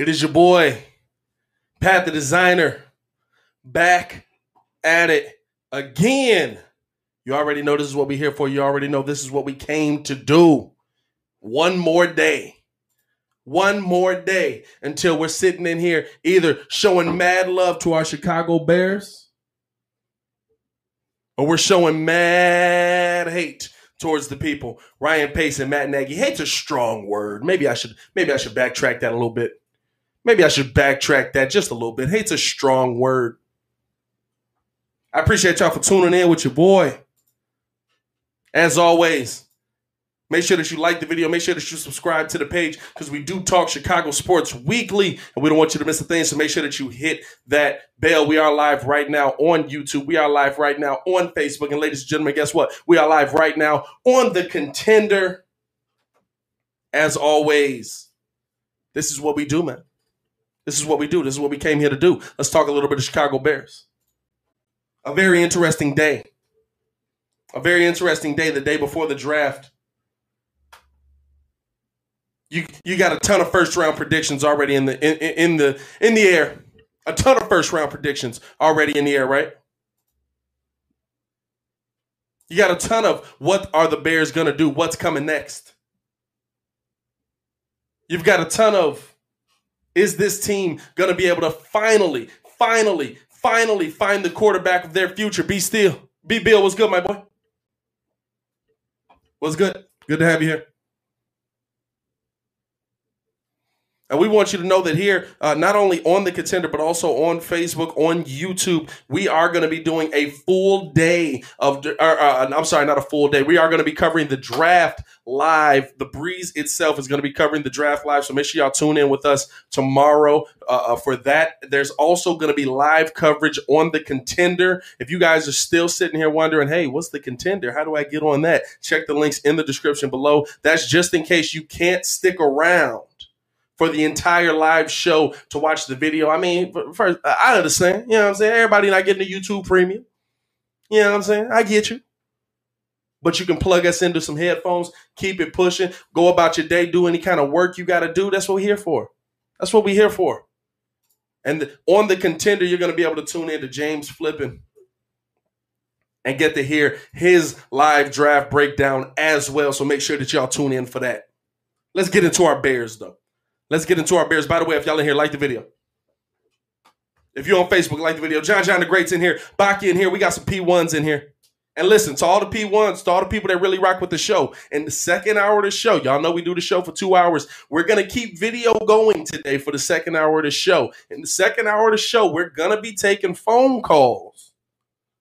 It is your boy, Pat the Designer, back at it again. You already know this is what we're here for. You already know this is what we came to do. One more day. One more day until we're sitting in here either showing mad love to our Chicago Bears or we're showing mad hate towards the people. Ryan Pace and Matt Nagy. Hate's a strong word. Maybe I should maybe I should backtrack that a little bit. Maybe I should backtrack that just a little bit. Hate's a strong word. I appreciate y'all for tuning in with your boy. As always, make sure that you like the video. Make sure that you subscribe to the page because we do talk Chicago sports weekly and we don't want you to miss a thing. So make sure that you hit that bell. We are live right now on YouTube. We are live right now on Facebook. And ladies and gentlemen, guess what? We are live right now on The Contender. As always, this is what we do, man. This is what we do. This is what we came here to do. Let's talk a little bit of Chicago Bears. A very interesting day. A very interesting day, the day before the draft. You you got a ton of first round predictions already in the in, in the in the air. A ton of first round predictions already in the air, right? You got a ton of what are the Bears going to do? What's coming next? You've got a ton of is this team going to be able to finally, finally, finally find the quarterback of their future? Be still. Be Bill. What's good, my boy? What's good? Good to have you here. And we want you to know that here, uh, not only on the contender, but also on Facebook, on YouTube, we are going to be doing a full day of, uh, uh, I'm sorry, not a full day. We are going to be covering the draft live. The Breeze itself is going to be covering the draft live. So make sure y'all tune in with us tomorrow uh, uh for that. There's also going to be live coverage on the contender. If you guys are still sitting here wondering, hey, what's the contender? How do I get on that? Check the links in the description below. That's just in case you can't stick around for the entire live show to watch the video. I mean, first, I understand. You know what I'm saying? Everybody not getting the YouTube premium. You know what I'm saying? I get you. But you can plug us into some headphones, keep it pushing, go about your day, do any kind of work you got to do. That's what we're here for. That's what we're here for. And on the contender, you're going to be able to tune in to James Flippin and get to hear his live draft breakdown as well. So make sure that y'all tune in for that. Let's get into our Bears, though. Let's get into our beers. By the way, if y'all in here, like the video. If you're on Facebook, like the video. John John the Great's in here. Baki in here. We got some P1s in here. And listen, to all the P1s, to all the people that really rock with the show. In the second hour of the show, y'all know we do the show for two hours. We're going to keep video going today for the second hour of the show. In the second hour of the show, we're going to be taking phone calls.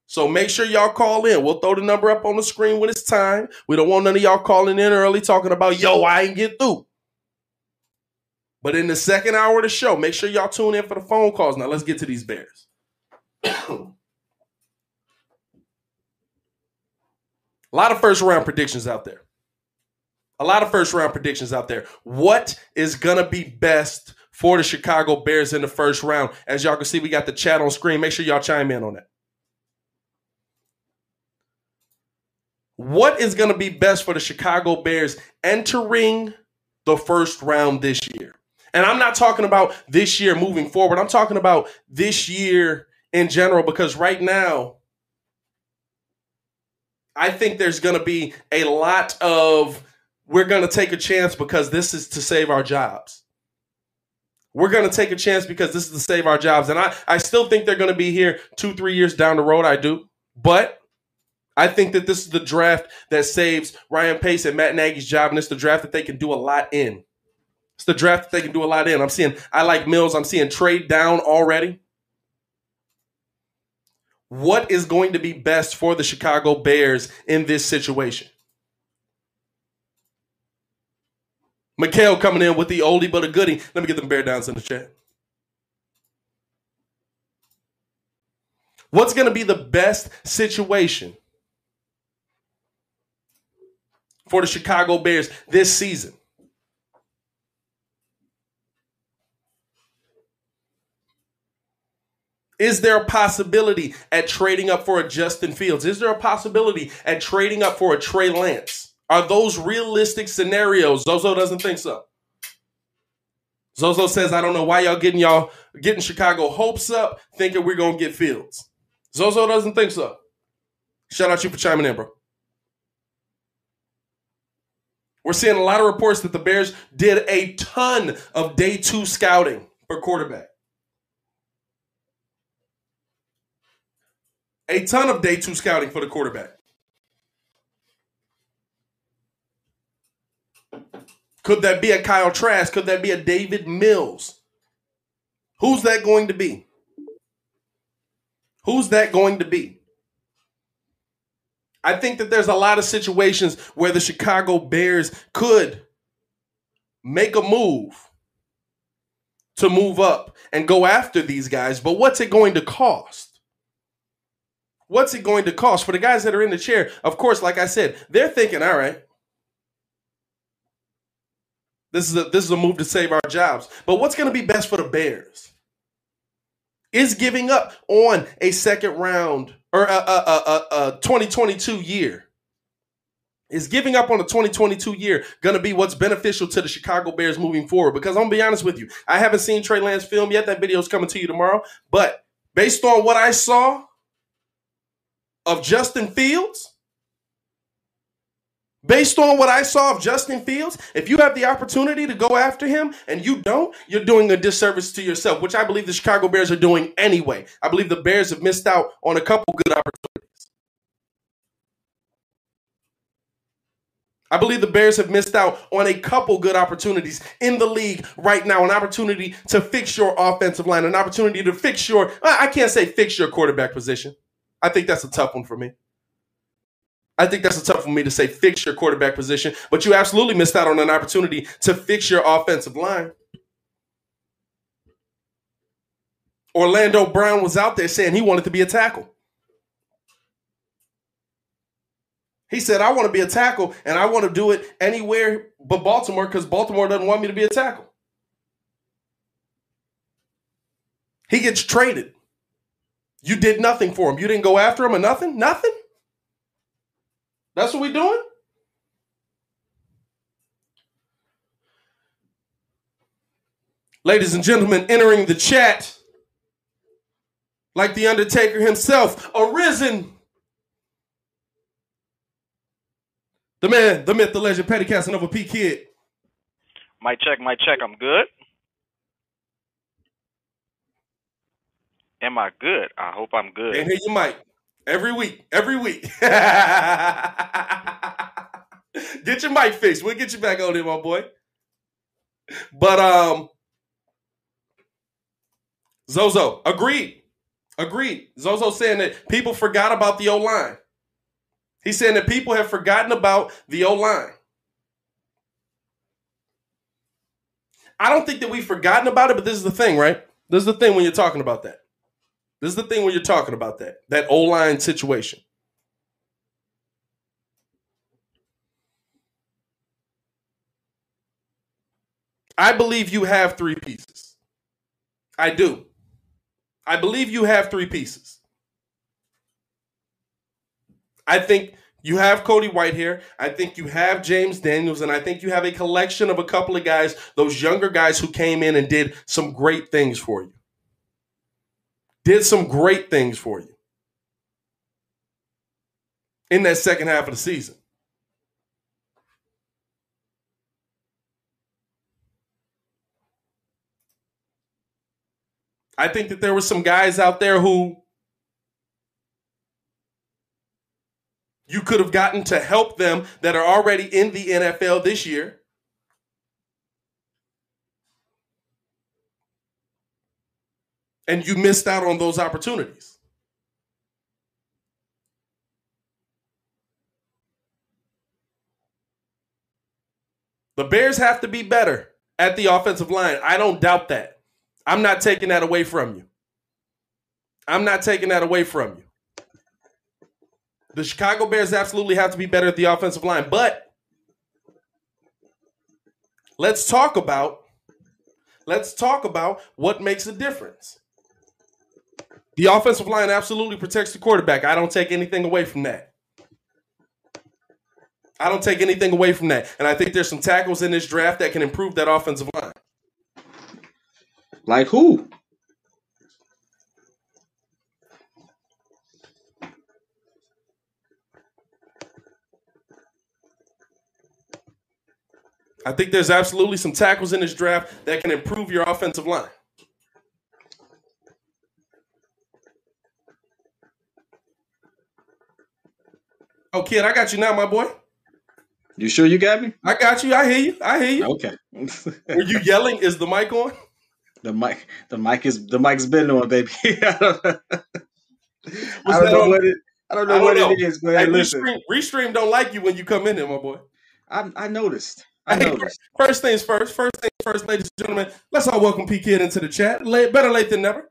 So make sure y'all call in. We'll throw the number up on the screen when it's time. We don't want none of y'all calling in early talking about, yo, I ain't get through. But in the second hour of the show, make sure y'all tune in for the phone calls. Now let's get to these Bears. A lot of first round predictions out there. A lot of first round predictions out there. What is going to be best for the Chicago Bears in the first round? As y'all can see, we got the chat on screen. Make sure y'all chime in on that. What is going to be best for the Chicago Bears entering the first round this year? And I'm not talking about this year moving forward. I'm talking about this year in general because right now, I think there's going to be a lot of we're going to take a chance because this is to save our jobs. We're going to take a chance because this is to save our jobs. And I, I still think they're going to be here two, three years down the road. I do. But I think that this is the draft that saves Ryan Pace and Matt Nagy's job. And it's the draft that they can do a lot in. It's the draft they can do a lot in. I'm seeing, I like Mills. I'm seeing trade down already. What is going to be best for the Chicago Bears in this situation? Mikhail coming in with the oldie but a goodie. Let me get them bear downs in the chat. What's going to be the best situation for the Chicago Bears this season? Is there a possibility at trading up for a Justin Fields? Is there a possibility at trading up for a Trey Lance? Are those realistic scenarios? Zozo doesn't think so. Zozo says, I don't know why y'all getting y'all getting Chicago hopes up, thinking we're gonna get Fields. Zozo doesn't think so. Shout out to you for chiming in, bro. We're seeing a lot of reports that the Bears did a ton of day two scouting for quarterback. A ton of day two scouting for the quarterback. Could that be a Kyle Trask? Could that be a Davis Mills? Who's that going to be? Who's that going to be? I think that there's a lot of situations where the Chicago Bears could make a move to move up and go after these guys, but what's it going to cost? What's it going to cost for the guys that are in the chair? Of course, like I said, they're thinking, all right, this is a this is a move to save our jobs. But what's going to be best for the Bears? Is giving up on a second round or a, a, a, a 2022 year? Is giving up on the 2022 year going to be what's beneficial to the Chicago Bears moving forward? Because I'm gonna be honest with you, I haven't seen Trey Lance film yet. That video is coming to you tomorrow. But based on what I saw of Justin Fields, Based on what I saw of Justin Fields, if you have the opportunity to go after him and you don't, you're doing a disservice to yourself, which I believe the Chicago Bears are doing anyway. I believe the Bears have missed out on a couple good opportunities. I believe the Bears have missed out on a couple good opportunities in the league right now. An opportunity to fix your offensive line, an opportunity to fix your, I can't say fix your quarterback position. I think that's a tough one for me. I think that's a tough for me to say fix your quarterback position, but you absolutely missed out on an opportunity to fix your offensive line. Orlando Brown was out there saying he wanted to be a tackle. He said, I want to be a tackle and I want to do it anywhere but Baltimore because Baltimore doesn't want me to be a tackle. He gets traded. You did nothing for him. You didn't go after him or nothing? Nothing? That's what we're doing? Ladies and gentlemen, entering the chat like the Undertaker himself, arisen. The man, the myth, the legend, Petty Casanova P Kid. My check, my check, I'm good. Am I good? I hope I'm good. And here you might. Every week. Every week. get your mic fixed. We'll get you back on here, my boy. But um Zozo, agreed. Agreed. Zozo saying that people forgot about the O line. He's saying that people have forgotten about the O line. I don't think that we've forgotten about it, but this is the thing, right? This is the thing when you're talking about that. This is the thing when you're talking about that, that O line situation. I believe you have three pieces. I do. I believe you have three pieces. I think you have Cody Whitehair. I think you have James Daniels. And I think you have a collection of a couple of guys, those younger guys who came in and did some great things for you did some great things for you in that second half of the season. I think that there were some guys out there who you could have gotten to help them that are already in the NFL this year. And you missed out on those opportunities. The Bears have to be better at the offensive line. I don't doubt that. I'm not taking that away from you. I'm not taking that away from you. The Chicago Bears absolutely have to be better at the offensive line, but let's talk about let's talk about what makes a difference. The offensive line absolutely protects the quarterback. I don't take anything away from that. I don't take anything away from that. And I think there's some tackles in this draft that can improve that offensive line. Like who? I think there's absolutely some tackles in this draft that can improve your offensive line. Oh, kid, I got you now, my boy. You sure you got me? I got you. I hear you. I hear you. Okay. Were you yelling? Is the mic on? The mic, the mic is the mic's been on, baby. I don't, I don't know on- what it. I don't know I don't what know. it is, but Hey, listen, Restream, Restream don't like you when you come in here, my boy. I, I noticed. I Hey, noticed. First things first. First things first, ladies and gentlemen. Let's all welcome P Kid into the chat. Late, better late than never.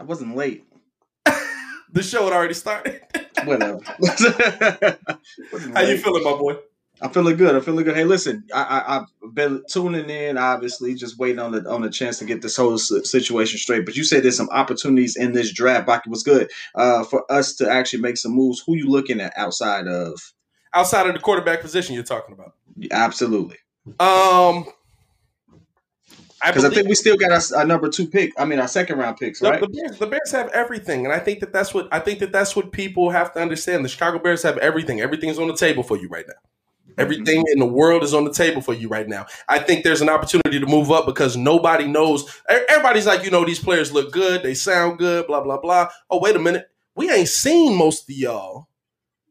I wasn't late. The show had already started. Whatever. How you feeling, my boy? I'm feeling good. I'm feeling good. Hey, listen, I, I, I've been tuning in, obviously, just waiting on the on the chance to get this whole situation straight. But you said there's some opportunities in this draft. Baki was good uh, for us to actually make some moves. Who you looking at outside of? Outside of the quarterback position you're talking about. Absolutely, Um, because I believe think we still got our, our number two pick. I mean, our second round picks, right? the Bears, the Bears have everything, and I think that that's what I think that that's what people have to understand. The Chicago Bears have everything. Everything is on the table for you right now. Mm-hmm. Everything in the world is on the table for you right now. I think there's an opportunity to move up because nobody knows. Everybody's like, you know, these players look good, they sound good, blah blah blah. Oh, wait a minute, we ain't seen most of y'all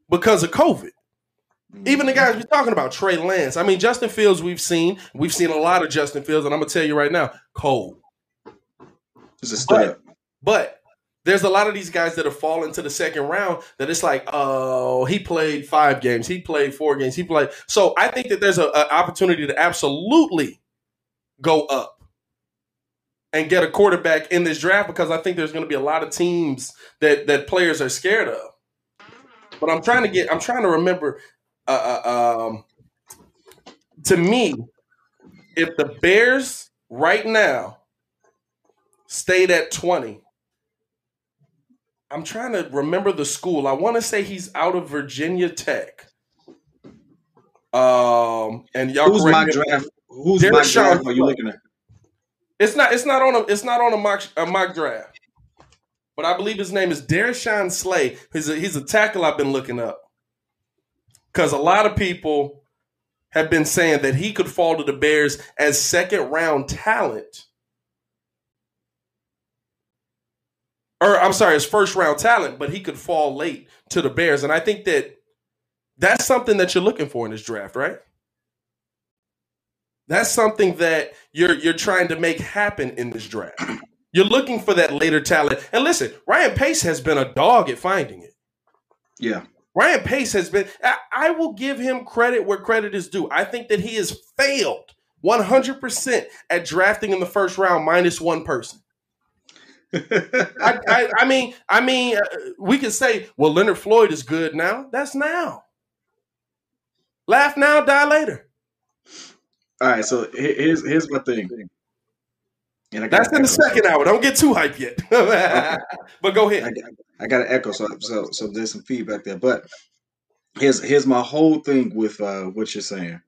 because of COVID. Even the guys we're talking about, Trey Lance. I mean, Justin Fields, we've seen. We've seen a lot of Justin Fields, and I'm gonna tell you right now, cold. It's a step. But there's a lot of these guys that have fallen to the second round that it's like, oh, he played five games, he played four games, he played. So I think that there's an opportunity to absolutely go up and get a quarterback in this draft because I think there's going to be a lot of teams that that players are scared of. But I'm trying to get, I'm trying to remember. Uh, uh, um, to me, if the Bears right now stayed at 20. I'm trying to remember the school. I want to say he's out of Virginia Tech. Um, and y'all Who's my draft? Who's Derek my Shaw draft? Are you looking at? It's not. It's not on a. It's not on a mock a mock draft. But I believe his name is Darshawn Slay. He's a, he's a tackle I've been looking up because a lot of people have been saying that he could fall to the Bears as second round talent. Or I'm sorry, as first round talent, but he could fall late to the Bears, and I think that that's something that you're looking for in this draft, right? That's something that you're you're trying to make happen in this draft. You're looking for that later talent. And listen, Ryan Pace has been a dog at finding it. Yeah. Ryan Pace has been I, I will give him credit where credit is due. I think that he has failed 100% at drafting in the first round minus one person. I, I, I mean, I mean, uh, we can say, well, Leonard Floyd is good now. That's now. Laugh now, die later. All right, so here's here's my thing. I That's in the second hour. Don't get too hyped yet. but go I, ahead. got- I got to echo, so so so there's some feedback there. But here's here's my whole thing with uh, what you're saying.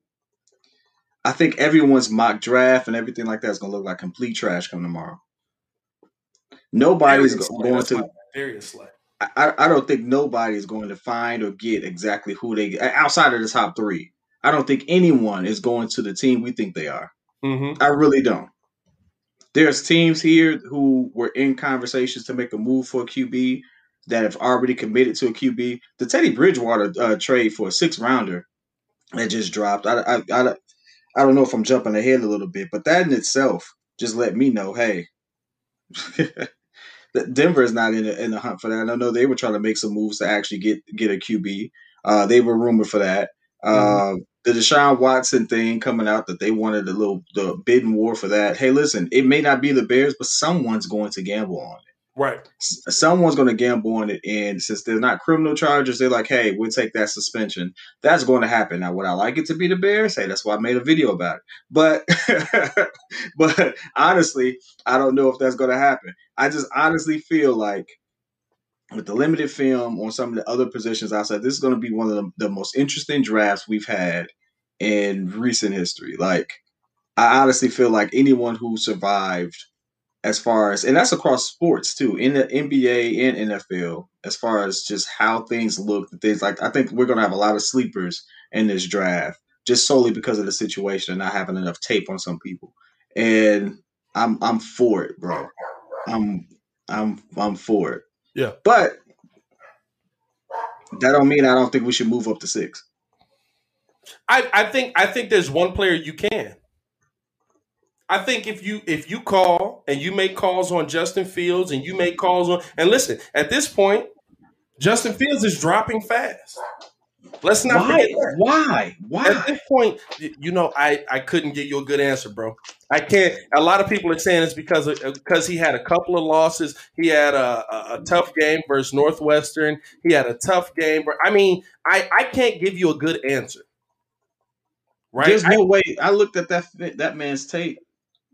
I think everyone's mock draft and everything like that is gonna look like complete trash come tomorrow. Nobody's going to. Slay. I, I don't think nobody is going to find or get exactly who they outside of the top three. I don't think anyone is going to the team we think they are. Mm-hmm. I really don't. There's teams here who were in conversations to make a move for a QB that have already committed to a QB. The Teddy Bridgewater uh, trade for a six rounder that just dropped. I, I, I, I don't know if I'm jumping ahead a little bit, but that in itself just let me know, hey, Denver is not in the, in the hunt for that. I know they were trying to make some moves to actually get get a QB. Uh, they were rumored for that. Mm-hmm. Uh, the Deshaun Watson thing coming out that they wanted a little the bidding war for that. Hey, listen, it may not be the Bears, but someone's going to gamble on it. Right. Someone's going to gamble on it, and since they're not criminal charges, they're like, "Hey, we'll take that suspension." That's going to happen. Now, would I like it to be the Bears? Hey, that's why I made a video about it. But, but honestly, I don't know if that's going to happen. I just honestly feel like with the limited film on some of the other positions outside, this is going to be one of the, the most interesting drafts we've had in recent history. Like, I honestly feel like anyone who survived as far as and that's across sports too in the NBA and NFL as far as just how things look things like I think we're gonna have a lot of sleepers in this draft just solely because of the situation and not having enough tape on some people. And I'm I'm for it bro. I'm I'm I'm for it. Yeah. But that don't mean I don't think we should move up to six I I think I think there's one player you can I think if you if you call and you make calls on Justin Fields and you make calls on and listen, at this point, Justin Fields is dropping fast. Let's not Why? Why? Why? At this point, you know, I I couldn't get you a good answer, bro. I can't. A lot of people are saying it's because of, because he had a couple of losses. He had a, a, a tough game versus Northwestern. He had a tough game. I mean, I I can't give you a good answer. Right? There's no I, way. I looked at that that man's tape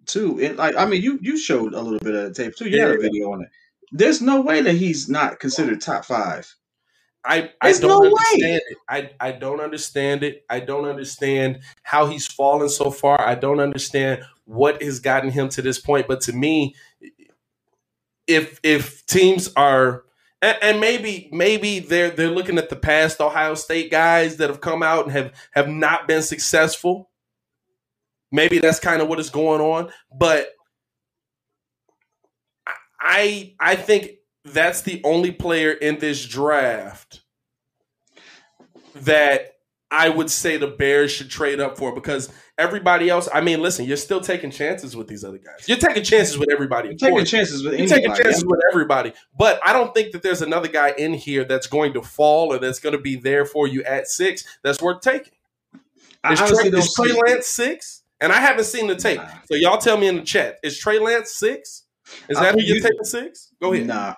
too. And like I mean, you you showed a little bit of the tape too. You yeah. had a video on it. There's no way that he's not considered top five. I, I don't no understand way. it. I, I don't understand it. I don't understand how he's fallen so far. I don't understand what has gotten him to this point. But to me, if if teams are and, and maybe maybe they're they're looking at the past Ohio State guys that have come out and have have not been successful. Maybe that's kind of what is going on, but I I think that's the only player in this draft that I would say the Bears should trade up for because everybody else. I mean, listen, you're still taking chances with these other guys. You're taking chances with everybody. You're taking chances with you're taking chances with everybody. But I don't think that there's another guy in here that's going to fall or that's going to be there for you at six that's worth taking. Is, Trey, is Trey Lance six? And I haven't seen the tape. So y'all tell me in the chat. Is Trey Lance six? Is that I, who you're taking six? Go ahead. Nah.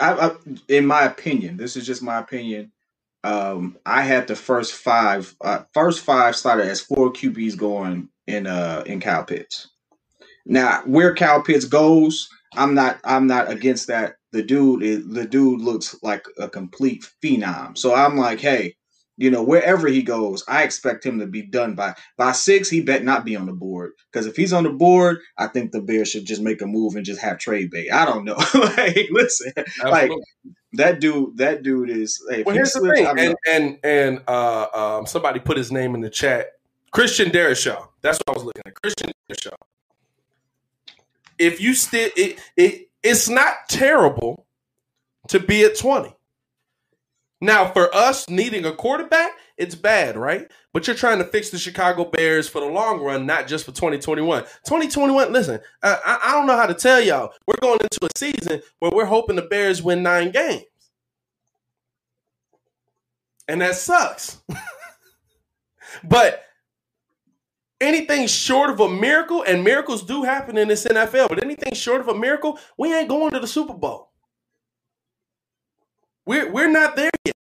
I, I, in my opinion, this is just my opinion. Um, I had the first five. Uh, first five started as four QBs going in uh in Kyle Pitts. Now, where Kyle Pitts goes, I'm not. I'm not against that. The dude, is, the dude looks like a complete phenom. So I'm like, hey, you know, wherever he goes, I expect him to be done by by six. He bet not be on the board because if he's on the board, I think the Bears should just make a move and just have trade bait. I don't know. like, listen, Absolutely. like that dude. That dude is. Hey, well, here's slips, the thing, and and and uh, um, somebody put his name in the chat. Christian Darrisaw. That's what I was looking at. Christian Darrisaw. If you still, it, it it's not terrible to be at twenty. Now, for us needing a quarterback, it's bad, right? But you're trying to fix the Chicago Bears for the long run, not just for 2021. 2021, listen, I, I don't know how to tell y'all. We're going into a season where we're hoping the Bears win nine games. And that sucks. but anything short of a miracle, and miracles do happen in this NFL, but anything short of a miracle, we ain't going to the Super Bowl. We're we're not there yet.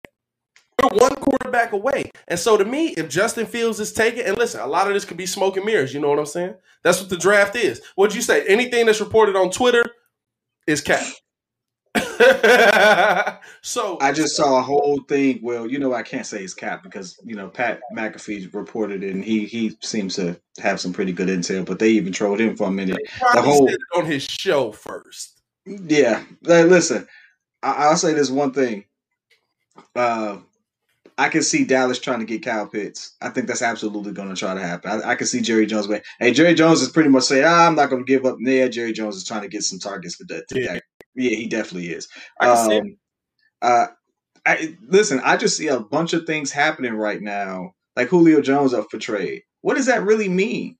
We're one quarterback away. And so to me, if Justin Fields is taken, and listen, a lot of this could be smoke and mirrors. You know what I'm saying? That's what the draft is. What'd you say? Anything that's reported on Twitter is cap. so I just saw a whole thing. Well, you know, I can't say it's cap because you know Pat McAfee reported it, and he he seems to have some pretty good intel. But they even trolled him for a minute. The whole on his show first. Yeah, like, listen, I, will say this one thing. Uh, I can see Dallas trying to get Kyle Pitts. I think that's absolutely going to try to happen. I, I can see Jerry Jones. But hey, Jerry Jones is pretty much saying, ah, "I'm not going to give up." Yeah, Jerry Jones is trying to get some targets for that. Yeah. yeah, he definitely is. Um, uh, I listen. I just see a bunch of things happening right now, like Julio Jones up for trade. What does that really mean?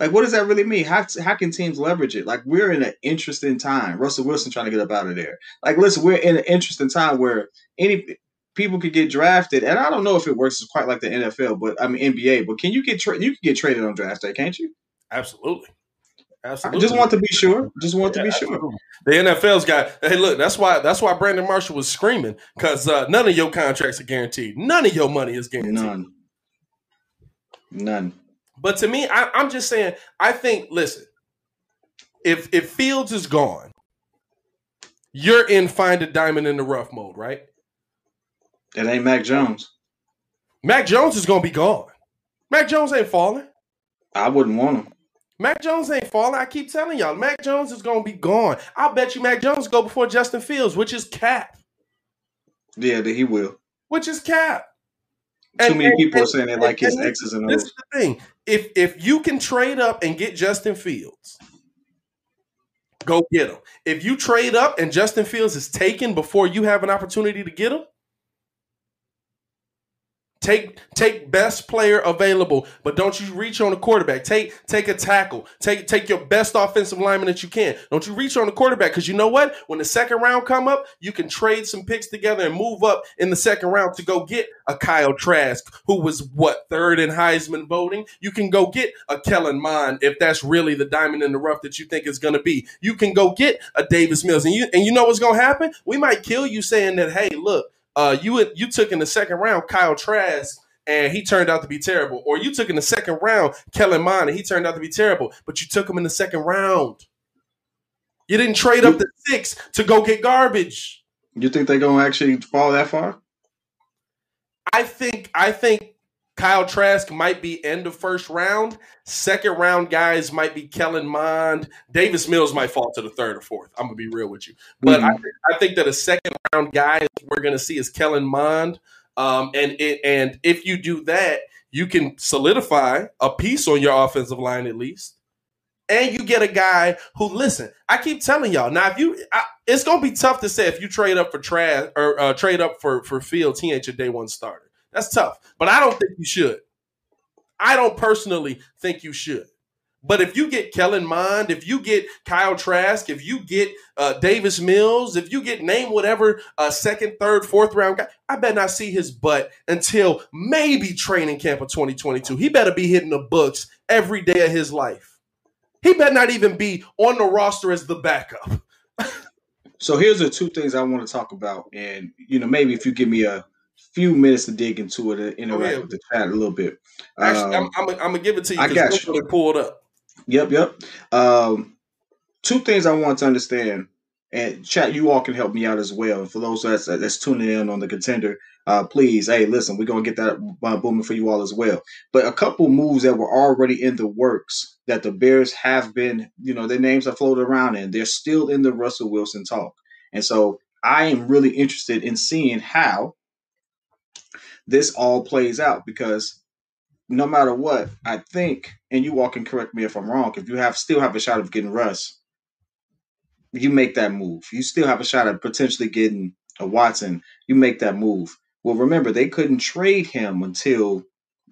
Like, what does that really mean? How how can teams leverage it? Like, we're in an interesting time. Russell Wilson trying to get up out of there. Like, listen, we're in an interesting time where any people could get drafted, and I don't know if it works quite like the NFL, but I mean NBA. But can you get tra- you can get traded on draft day, can't you? Absolutely. Absolutely. I just want to be sure. Just want yeah, to be absolutely. sure. The NFL's got hey, look. That's why. That's why Brandon Marshall was screaming because uh, none of your contracts are guaranteed. None of your money is guaranteed. None. None. But to me, I, I'm just saying. I think. Listen, if if Fields is gone, you're in find a diamond in the rough mode, right? It ain't Mac Jones. Mac Jones is gonna be gone. Mac Jones ain't falling. I wouldn't want him. Mac Jones ain't falling. I keep telling y'all, Mac Jones is gonna be gone. I bet you Mac Jones go before Justin Fields, which is cap. Yeah, he will. Which is cap. Too and, many and, people and, are saying it like his X's and. This is the thing. If if you can trade up and get Justin Fields, go get him. If you trade up and Justin Fields is taken before you have an opportunity to get him, Take take best player available, but don't you reach on the quarterback. Take take a tackle. Take take your best offensive lineman that you can. Don't you reach on the quarterback because you know what? When the second round come up, you can trade some picks together and move up in the second round to go get a Kyle Trask who was what third in Heisman voting. You can go get a Kellen Mond if that's really the diamond in the rough that you think is going to be. You can go get a Davis Mills, and you and you know what's going to happen? We might kill you saying that. Hey, look uh, you you took in the second round Kyle Trask and he turned out to be terrible, or you took in the second round Kellen Mond and he turned out to be terrible, but you took him in the second round. You didn't trade up the six to go get garbage. You think they're gonna actually fall that far? I think I think Kyle Trask might be end of first round. Second round guys might be Kellen Mond. Davis Mills might fall to the third or fourth. I'm gonna be real with you, but mm-hmm. I, I, think that a second round guy we're gonna see is Kellen Mond. Um, and it, and if you do that, you can solidify a piece on your offensive line at least, and you get a guy who listen. I keep telling y'all now. If you, I, it's gonna be tough to say if you trade up for Trask or uh, trade up for for Fields, he ain't your day one starter. That's tough. But I don't think you should. I don't personally think you should. But if you get Kellen Mond, if you get Kyle Trask, if you get uh, Davis Mills, if you get name whatever uh, second, third, fourth round guy, I better not see his butt until maybe training camp of 2022. He better be hitting the books every day of his life. He better not even be on the roster as the backup. so here's the two things I want to talk about, and you know maybe if you give me a few minutes to dig into it and interact oh, yeah. with the chat a little bit. Actually, um, I'm, I'm, I'm, gonna give it to you. I got you. Pulled up. Yep, yep. Um, two things I want to understand, and chat, you all can help me out as well. And for those that's that's tuning in on the contender, uh, please, hey, listen, we're gonna get that uh, booming for you all as well. But a couple moves that were already in the works that the Bears have been, you know, their names are floated around and they're still in the Russell Wilson talk. And so I am really interested in seeing how this all plays out because no matter what, I think, and you all can correct me if I'm wrong, if you have still have a shot of getting Russ, you make that move. You still have a shot at potentially getting a Watson. You make that move. Well, remember they couldn't trade him until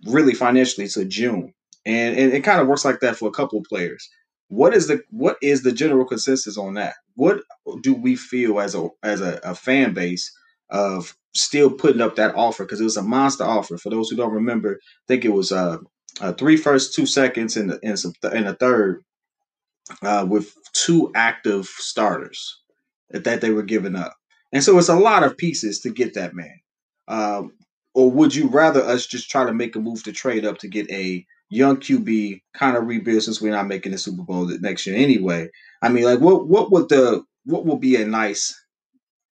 really financially to June, and, and it kind of works like that for a couple of players. What is the what is the general consensus on that? What do we feel as a as a, a fan base of still putting up that offer because it was a monster offer. For those who don't remember, I think it was uh, uh three first, two seconds, and in some in a third uh, with two active starters that they were giving up, and so it's a lot of pieces to get that man. Um, or would you rather us just try to make a move to trade up to get a young QB kind of rebuild since we're not making the Super Bowl next year anyway? I mean, like what what would the what would be a nice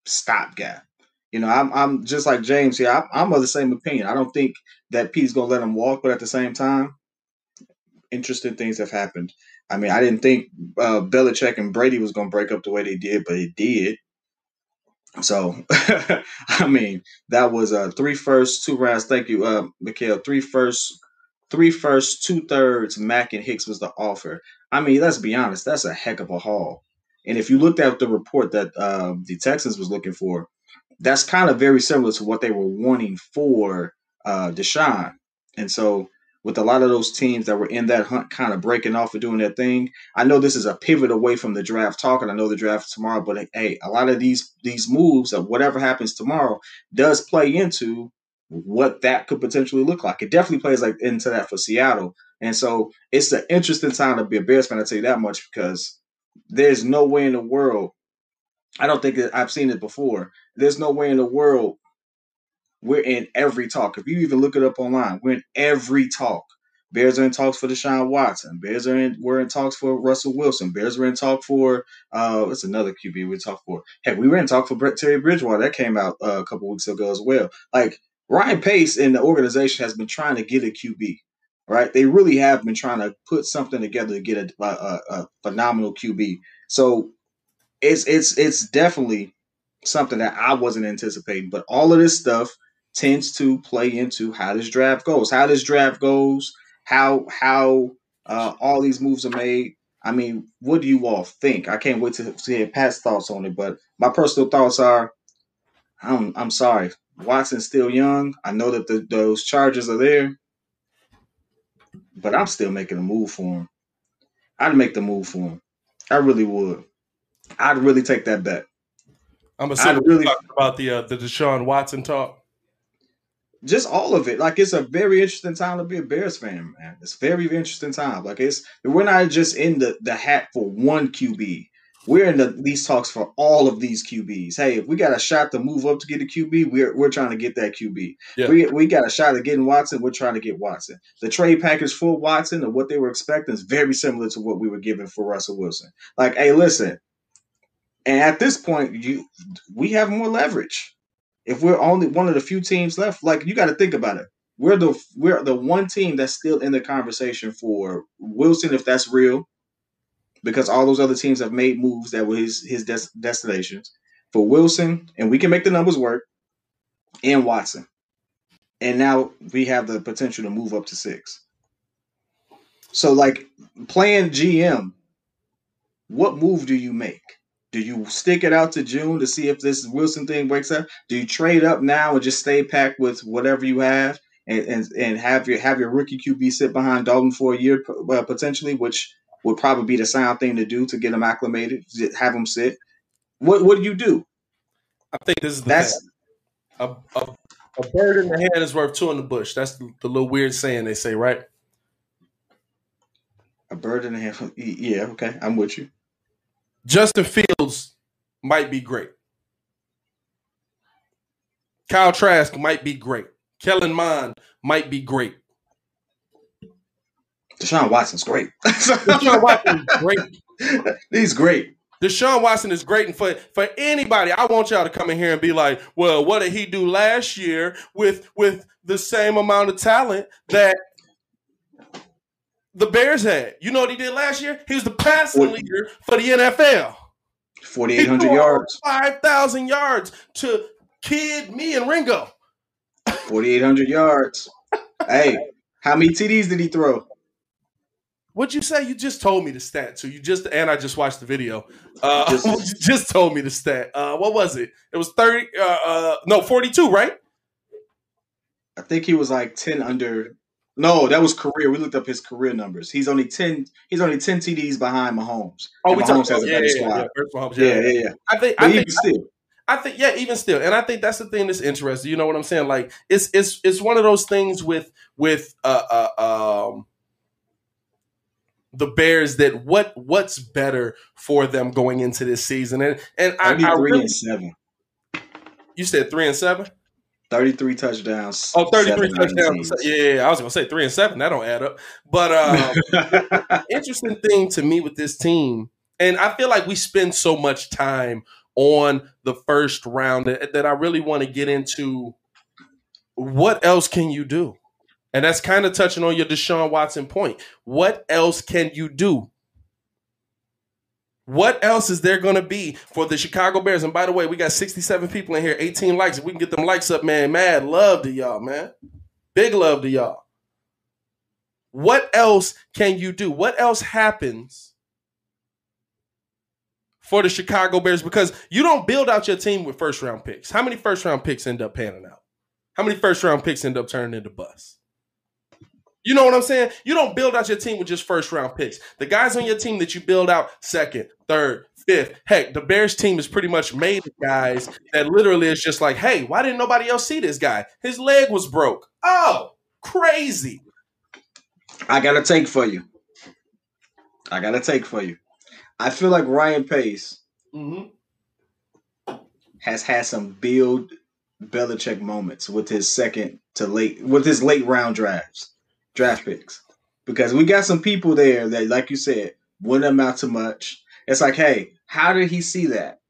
stopgap? You know, I'm I'm just like James here. I'm, I'm of the same opinion. I don't think that Pete's gonna let him walk, but at the same time, interesting things have happened. I mean, I didn't think uh, Belichick and Brady was gonna break up the way they did, but it did. So, I mean, that was uh, three first, two rounds. Thank you, uh, Mikhail. Three first, three first, two thirds. Mack and Hicks was the offer. I mean, let's be honest, that's a heck of a haul. And if you looked at the report that uh, the Texans was looking for, that's kind of very similar to what they were wanting for uh, Deshaun. And so with a lot of those teams that were in that hunt kind of breaking off and doing their thing. I know this is a pivot away from the draft talk, and I know the draft tomorrow, but hey, a lot of these these moves of whatever happens tomorrow does play into what that could potentially look like. It definitely plays like into that for Seattle. And so it's an interesting time to be a Bears fan, I'll tell you that much, because there's no way in the world. I don't think I've seen it before. There's no way in the world we're in every talk. If you even look it up online, we're in every talk. Bears are in talks for Deshaun Watson. Bears are in we're in talks for Russell Wilson. Bears were in talk for uh what's another QB we talk for? Heck, we were in talk for Brett Teddy Bridgewater. That came out uh, a couple weeks ago as well. Like Ryan Pace and the organization has been trying to get a QB. Right? They really have been trying to put something together to get a, a, a phenomenal QB. So it's it's it's definitely something that I wasn't anticipating. But all of this stuff tends to play into how this draft goes. How this draft goes, how how uh, all these moves are made. I mean, what do you all think? I can't wait to, to hear Pat's thoughts on it. But my personal thoughts are, I'm I'm sorry, Watson's still young. I know that the, those charges are there, but I'm still making a move for him. I'd make the move for him. I really would. I'd really take that bet. I'm assuming really, talking about the uh, the Deshaun Watson talk just all of it. Like it's a very interesting time to be a Bears fan, man. It's very interesting time. Like it's we're not just in the the hat for one QB. We're in the, these talks for all of these QBs. Hey, if we got a shot to move up to get a QB, we're we're trying to get that QB. Yeah. We we got a shot at getting Watson. We're trying to get Watson. The trade package for Watson and what they were expecting is very similar to what we were given for Russell Wilson. Like, hey, listen. And at this point, you we have more leverage if we're only one of the few teams left, like you got to think about it. We're the we're the one team that's still in the conversation for Wilson, if that's real, because all those other teams have made moves that were his his des- destinations for Wilson, and we can make the numbers work, and Watson, and now we have the potential to move up to six. So, like playing GM, what move do you make? Do you stick it out to June to see if this Wilson thing wakes up? Do you trade up now and just stay packed with whatever you have and and, and have your have your rookie QB sit behind Dalton for a year uh, potentially, which would probably be the sound thing to do to get him acclimated, have him sit. What what do you do? I think this is the that's a, a, a bird in the hand is worth two in the bush. That's the, the little weird saying they say, right? A bird in the hand. Yeah, okay, I'm with you. Justin Fields might be great. Kyle Trask might be great. Kellen Mond might be great. Deshaun Watson's great. Deshaun Watson's great. He's great. Deshaun Watson is great, and for for anybody, I want y'all to come in here and be like, "Well, what did he do last year with with the same amount of talent that the Bears had. You know what he did last year? He was the passing leader for the NFL. 4,800 yards. 5,000 yards to kid me and Ringo. 4,800 yards. hey, how many TDs did he throw? What'd you say? You just told me the stat too. You just and I just watched the video. Uh, just, just told me the stat. Uh, what was it? It was thirty. Uh, uh, no, forty-two, right? I think he was like ten under no, that was career. We looked up his career numbers. He's only ten. He's only ten TDs behind Mahomes. Oh, we Mahomes has a better yeah, squad. Yeah, Mahomes, yeah, yeah, yeah, I think. But I think still. I think yeah, even still, and I think that's the thing that's interesting. You know what I'm saying? Like it's it's it's one of those things with with uh, uh um the Bears that what what's better for them going into this season and and I, I really, and seven. You said three and seven. 33 touchdowns. Oh, 33 touchdowns. Yeah, I was going to say three and seven. That don't add up. But um, interesting thing to me with this team, and I feel like we spend so much time on the first round that, that I really want to get into what else can you do? And that's kind of touching on your Deshaun Watson point. What else can you do? What else is there going to be for the Chicago Bears? And by the way, we got 67 people in here, 18 likes. If we can get them likes up, man, mad love to y'all, man. Big love to y'all. What else can you do? What else happens for the Chicago Bears? Because you don't build out your team with first round picks. How many first round picks end up panning out? How many first round picks end up turning into busts? You know what I'm saying? You don't build out your team with just first round picks. The guys on your team that you build out second, third, fifth. Heck, the Bears team is pretty much made of guys that literally is just like, hey, why didn't nobody else see this guy? His leg was broke. Oh, crazy. I got a take for you. I got a take for you. I feel like Ryan Pace Mm-hmm. has had some Bill Belichick moments with his second to late with his late round drafts, draft picks. Because we got some people there that, like you said, wouldn't amount to much. It's like, hey, how did he see that?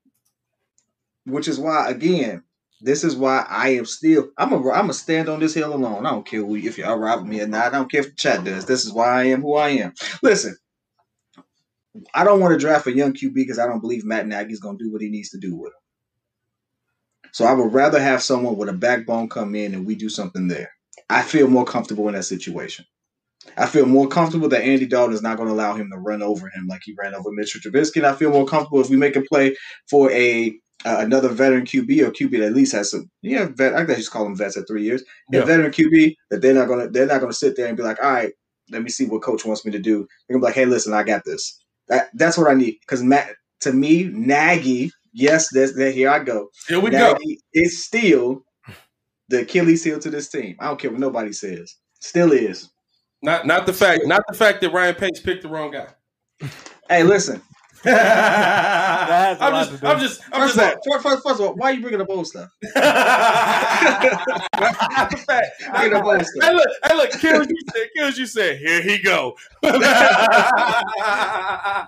Which is why, again, this is why I am still I'm a I'm a stand on this hill alone. I don't care if y'all rob me or not. I don't care if the chat does. This is why I am who I am. Listen, I don't want to draft a young QB because I don't believe Matt Nagy's going to do what he needs to do with him. So I would rather have someone with a backbone come in and we do something there. I feel more comfortable in that situation. I feel more comfortable that Andy Dalton is not going to allow him to run over him like he ran over Mitchell Trubisky. And I feel more comfortable if we make a play for a uh, another veteran QB or QB that at least has some yeah vet. I guess you call them vets at three years. A veteran QB that they're not gonna they're not gonna sit there and be like, all right, let me see what coach wants me to do. They're gonna be like, hey, listen, I got this. That that's what I need because Matt to me Nagy. Yes, that's that. Here I go. Here we go. Nagy is still the Achilles heel to this team. I don't care what nobody says. Still is. Not not the fact, not the fact that Ryan Pace picked the wrong guy. Hey, listen. has a I'm just. I'm just, I'm First just, of, all, first, first, first of all, why are you bringing up old stuff? not the fact. Bringing up old Hey look, hey look, kill you said, kill you said. Here he go.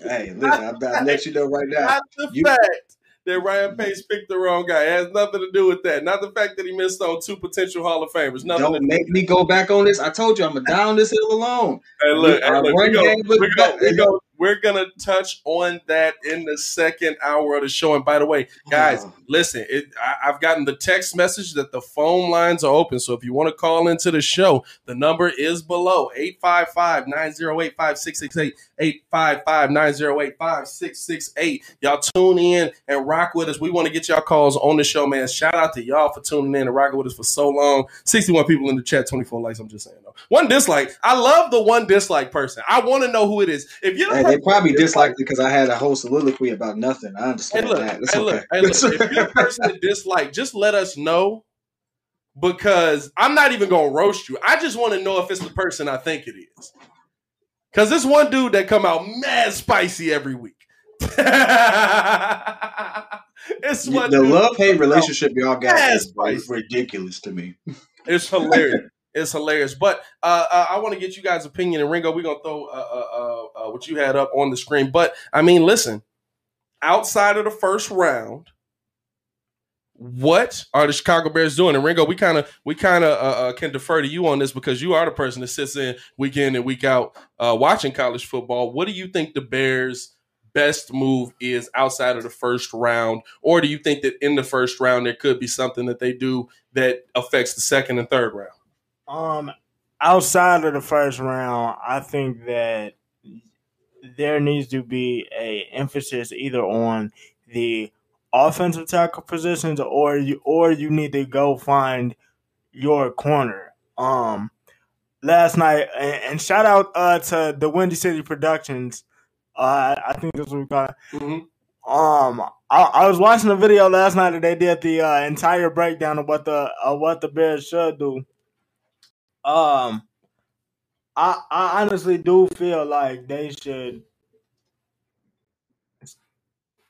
Hey, listen, I'm about to let you know right now. Not the You- fact that Ryan Pace picked the wrong guy. It has nothing to do with that. Not the fact that he missed on two potential Hall of Famers. Nothing. Don't to do. make me go back on this. I told you I'm gonna down this hill alone. Hey, look, hey, look, we go, game we go, we go. We're gonna touch on that in the second hour of the show. And by the way, guys, Oh. listen, it, I, I've gotten the text message that the phone lines are open. So if you want to call into the show, the number is below 855 908 5668. 855 908 5668. Y'all tune in and rock with us. We want to get y'all calls on the show, man. Shout out to y'all for tuning in and rocking with us for so long. 61 people in the chat, 24 likes. I'm just saying, though. One dislike. I love the one dislike person. I want to know who it is. If Hey, person they probably disliked it because I had a whole soliloquy about nothing. I Hey, understand look, that. Hey, okay. look, hey, look. If you're a person that dislike, just let us know because I'm not even gonna roast you. I just want to know if it's the person I think it is. Cause this one dude that come out mad spicy every week. it's what the love hate relationship y'all got is spicy. ridiculous to me. It's hilarious. It's hilarious. But uh, uh, I want to get you guys' opinion. And Ringo, we're gonna throw uh, uh, uh, uh, what you had up on the screen. But I mean, listen, outside of the first round, what are the Chicago Bears doing? And Ringo, we kind of we kind of can defer to you on this because you are the person that sits in week in and week out watching college football. What do you think the Bears? Best move is outside of the first round, or do you think that in the first round there could be something that they do that affects the second and third round? Um, outside of the first round, I think that there needs to be a emphasis either on the offensive tackle positions or you or you need to go find your corner. Um, last night and, and shout out uh to the Windy City Productions. Uh, I think this what we call it. Mm-hmm. Um, I, I was watching a video last night that they did the uh, entire breakdown of what the uh, what the Bears should do. Um, I I honestly do feel like they should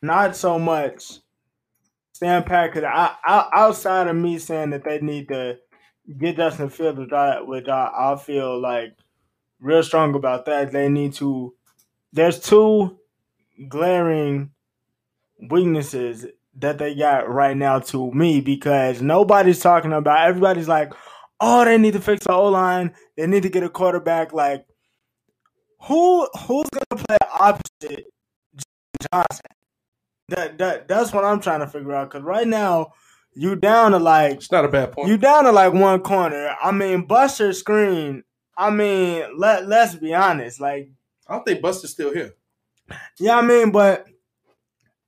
not so much stand because I, I outside of me saying that they need to get Justin Fields, which I which I, I feel like real strong about that. They need to. There's two glaring weaknesses that they got right now to me because nobody's talking about. Everybody's like, "Oh, they need to fix the O line. They need to get a quarterback." Like, who who's gonna play opposite Johnson. That that that's what I'm trying to figure out. Cause right now you down to like It's not a bad point. you down to like one corner. I mean, Buster Skrine. I mean, let let's be honest. Like, I don't think Buster's still here. yeah, I mean, but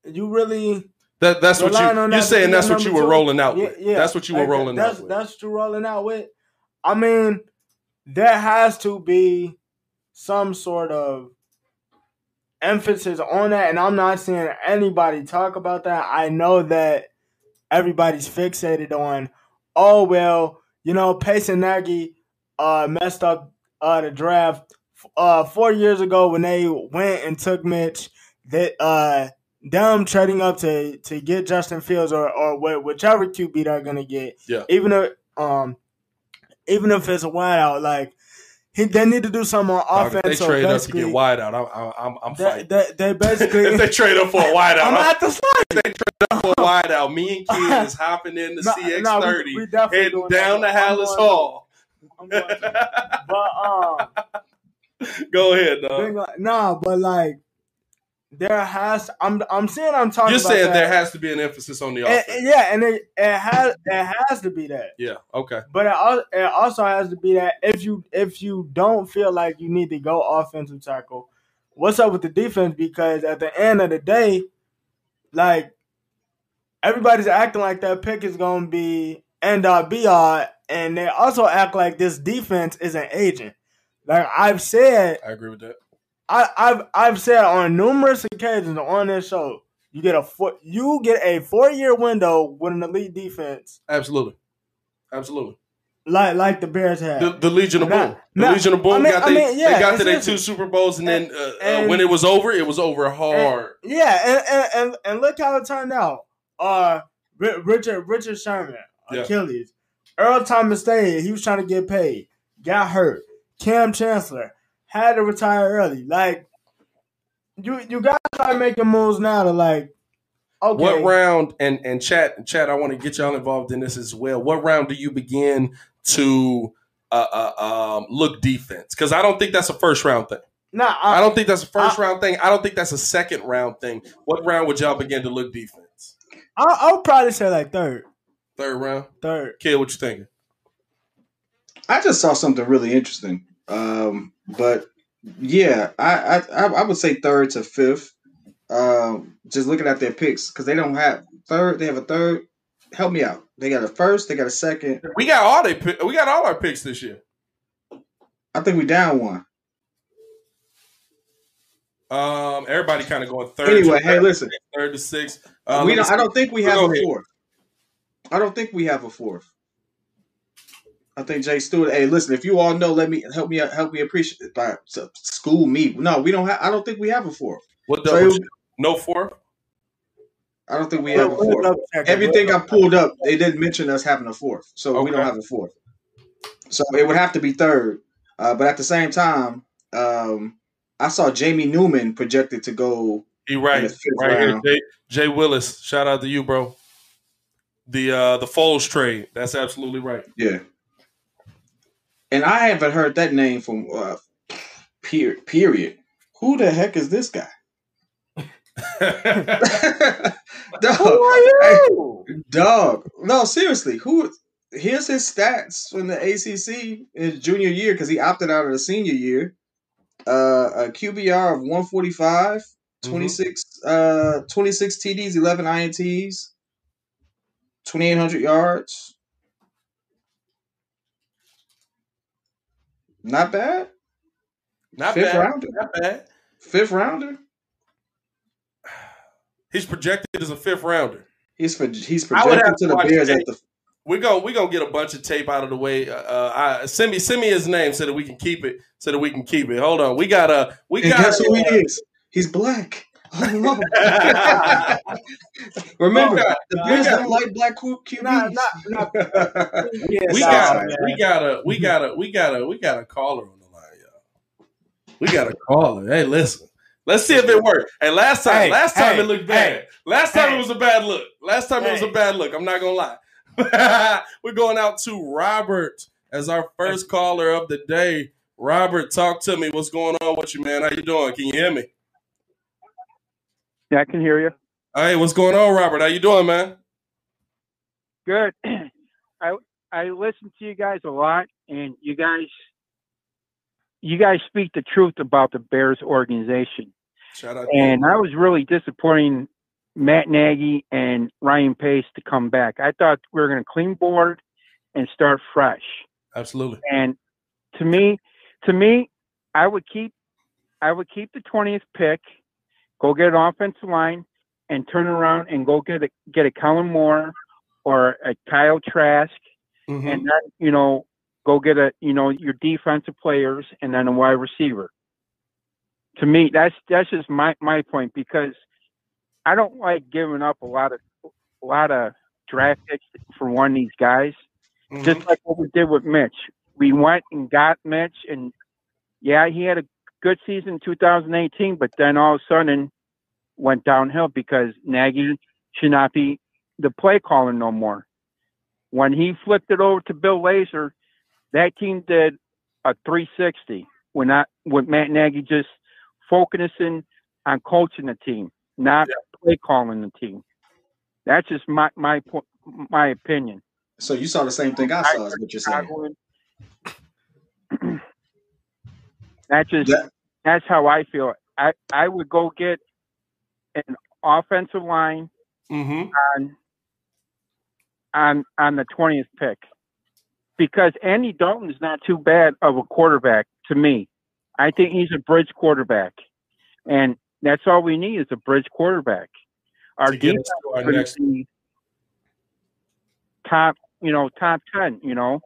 you really That that's what you, you're that saying. That's what you were two? rolling out Yeah, with. yeah. That's what you were Like, rolling that's, out with. That's what you rolling out with. I mean, there has to be some sort of emphasis on that, and I'm not seeing anybody talk about that. I know that everybody's fixated on, oh well, you know, Pace and Nagy uh, messed up uh, the draft uh, four years ago when they went and took Mitch. That uh, them trading up to to get Justin Fields or or wh- whichever QB they're gonna get. Yeah. Even if um, even if it's a wideout, like he they need to do something on Dog, offense. they so trade up to get wide out. I'm I'm I'm, I'm they, they, they basically. if they trade up for a wideout, I'm at the slide. if they trade up for a wideout, me and Kid is hopping in the No, CX30, no, we- we definitely heading down that. to Halas Hall. But um, Go ahead, dog. nah, but like there has. I'm I'm saying I'm talking. You're about saying that. there has to be an emphasis on the offense. and yeah, and it, it has it has to be that. yeah. Okay. But it, it also has to be that if you if you don't feel like you need to go offensive tackle, what's up with the defense? Because at the end of the day, like everybody's acting like that pick is gonna be end all be all, and they also act like this defense is an agent. Like I've said, I agree with that. I, I've I've said on numerous occasions on this show, you get a four, you get a four year window with an elite defense Absolutely. Absolutely. like like the Bears had. The, the Legion of Boom. The nah, Legion of Boom I mean- got I they, mean, yeah, they got to their two Super Bowls, and then uh, uh, and- when it was over, it was over hard. Yeah, and, and and and look how it turned out. Uh, Richard Richard Sherman, Yeah. Achilles, Earl Thomas stayed. He was trying to get paid, got hurt. Kam Chancellor had to retire early. Like you, you got to start making moves now to like. Okay, What round and and chat chat? I want to get y'all involved in this as well. What round do you begin to uh, uh, um, look defense? Because I don't think that's a first round thing. Nah, I I, don't think that's a first I- round thing. I don't think that's a second round thing. What round would y'all begin to look defense? I, I would probably say like third, Third round. third. Kid, what you thinking? I just saw something really interesting. Um, but yeah, I, I I would say third to fifth. Um, just looking at their picks because they don't have third. They have a third. Help me out. They got a first. They got a second. We got all they we got all our picks this year. I think we down one. Um, everybody kind of going third. Anyway, to, hey, listen. third to sixth. Uh, we don't. I don't think we have a fourth. I don't think we have a fourth. I think Jay Stewart. Hey, listen. If you all know, let me help me help me appreciate. By so- school me. No, we don't have. I don't think we have a fourth. What So double? no fourth. I don't think we have a fourth. double check it. Everything I pulled up, they didn't mention us having a fourth, so we don't have a fourth. So it would have to be third. Uh, but at the same time, um, I saw Jamie Newman projected to go. He right, In the fifth right here. round. Jay, Jay Willis. Shout out to you, bro. The uh the Foles trade. That's absolutely right. Yeah, and I haven't heard that name from uh, period. Period. Who the heck is this guy? dog, Who are you? dog. No, seriously. Who? Here's his stats from the ACC in his junior year because he opted out of the senior year. Uh, a QBR of 145, 26, uh, 26 TDs, 11 INTs, 2,800 yards. Not bad. Not Fifth bad. rounder. Not bad. Fifth rounder. He's projected as a fifth rounder. He's for he's I would have projected to to the Bears tape. at the We go. we're gonna get a bunch of tape out of the way. Uh, uh, I, send me send me his name so that we can keep it. So that we can keep it. Hold on. We got a. We And got. guess who he is? He's black. No. Remember, We got- the we Bears don't like black Q- QBs. Nah, nah, nah. Yeah, we got. man. We got a. We got a. We got a. We got a caller on the line, y'all. We got a caller. Hey, listen. Let's see if it worked. Hey, last time. Hey, last time hey, it looked bad. hey, last time hey. it was a bad look. Last time it was a bad look. I'm not gonna lie. We're going out to Robert as our first caller of the day. Robert, talk to me. What's going on with you, man? How you doing? Can you hear me? Yeah, I can hear you. Hey, what's going on, Robert? How you doing, man? Good. I I listen to you guys a lot, and you guys you guys speak the truth about the Bears organization. Shout out. And I was really disappointing Matt Nagy and Ryan Pace to come back. I thought we were going to clean board and start fresh. Absolutely. And to me, to me, I would keep I would keep the twentieth pick, go get an offensive line, and turn around and go get a get a Kellen Mond or a Kyle Trask, Mhm. and then you know go get a you know your defensive players and then a wide receiver. To me, that's that's just my my point because I don't like giving up a lot of a lot of draft picks for one of these guys. Mhm. Just like what we did with Mitch, we went and got Mitch, and yeah, he had a good season in 2018, but then all of a sudden went downhill because Nagy should not be the play caller no more. When he flipped it over to Bill Lazor, that team did a 360. When not, with Matt Nagy just focusing on coaching the team, not play calling the team. That's just my my my opinion. So you saw the same thing I saw, is what you're saying. That's just That- that's how I feel. I I would go get an offensive line Mhm. on on on the twentieth pick because Andy Dalton is not too bad of a quarterback to me. I think he's a bridge quarterback, and that's all we need is a bridge quarterback. Our defense to our next- top, you know, top ten. You know,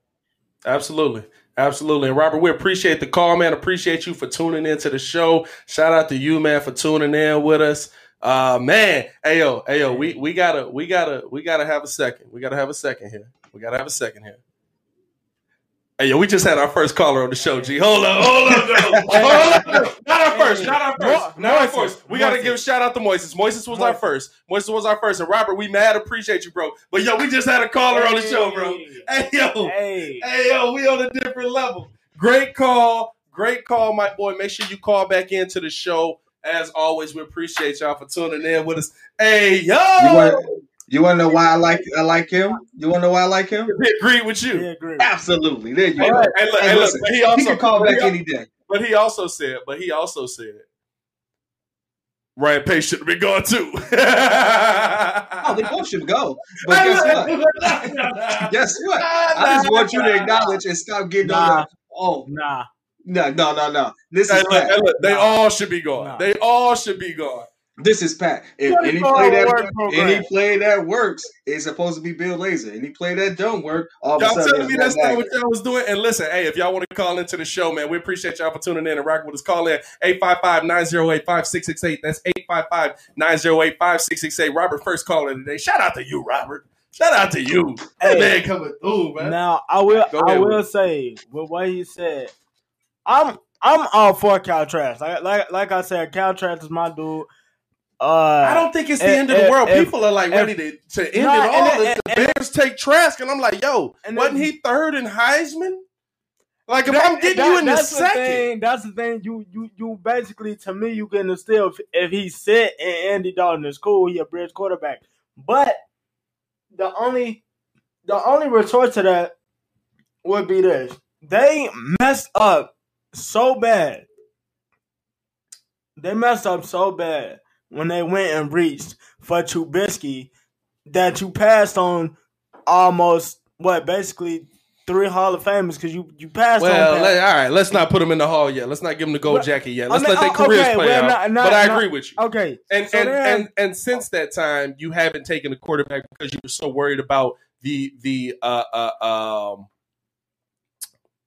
Absolutely. Absolutely. And Robert, we appreciate the call, man. Appreciate you for tuning into the show. Shout out to you, man, for tuning in with us. Uh man, hey yo, hey yo, we we gotta we gotta we gotta have a second. We gotta have a second here. We gotta have a second here. Hey yo, we just had our first caller on the show, G. Hold up, hold up, no. hold up. Not our first, not our first, not our first. We gotta give a shout out to Moises. Moises was our first. Moises was our first. And Robert, we mad appreciate you, bro. But yo, we just had a caller on the show, bro. Hey yo, Hey. Hey yo, we on a different level. Great call, great call, my boy. Make sure you call back into the show. As always, we appreciate y'all for tuning in with us. Hey yo, You want to know why I like I like him? You want to know why I like him? We agree with you. Yeah, agree. Absolutely. There you Hey, go. look, hey, look, Hey, hey, listen, but he he also can call back he- any day. But he also said, but he also said, it. Ryan Pace should have been gone too. Oh, they both should go. But guess what? Guess what? I just want you to acknowledge and stop getting on Nah. the. Oh Nah. no no no no! This Hey, is look, hey, look, they Nah. all should be gone. Nah. They all should be gone. This is Pat. If any play that any play that works is supposed to be Bill Lazor. Any play that don't work, all of a Y'all sudden telling me that's not what y'all was doing? And listen, hey, if y'all want to call into the show, man, we appreciate y'all for tuning in and rocking with us. Call in 855-908-5668. That's 855-908-5668. Robert, first caller today. Shout out to you, Robert. Shout out to you. That Hey. man coming through, man. Now I will Go I ahead will with say with what he said, I'm I'm all for Kyle Trask. Like like like I said, Kyle Trask is my dude. Uh, I don't think it's the end of the world. People are like ready to, to end it all. the Bears take Trask, and I'm like, yo, And wasn't he third in Heisman? Like, if That- I'm getting that- you in the second, thing. That's the thing. You you you basically to me you getting a steal if, if he sit and Andy Dalton is cool. He a bridge quarterback. But the only the only retort to that would be this: they messed up so bad. They messed up so bad when they went and reached for Trubisky that you passed on almost what basically three Hall of Famers because you you passed Well, on. let, all right, let's not put him in the hall yet. Let's not give him the gold Well, jacket yet. Let's mean, let their oh, careers okay, play well, out. not- not- but I not- agree with you. Okay, And so and, then- and and since that time, you haven't taken a quarterback because you were so worried about the the uh uh um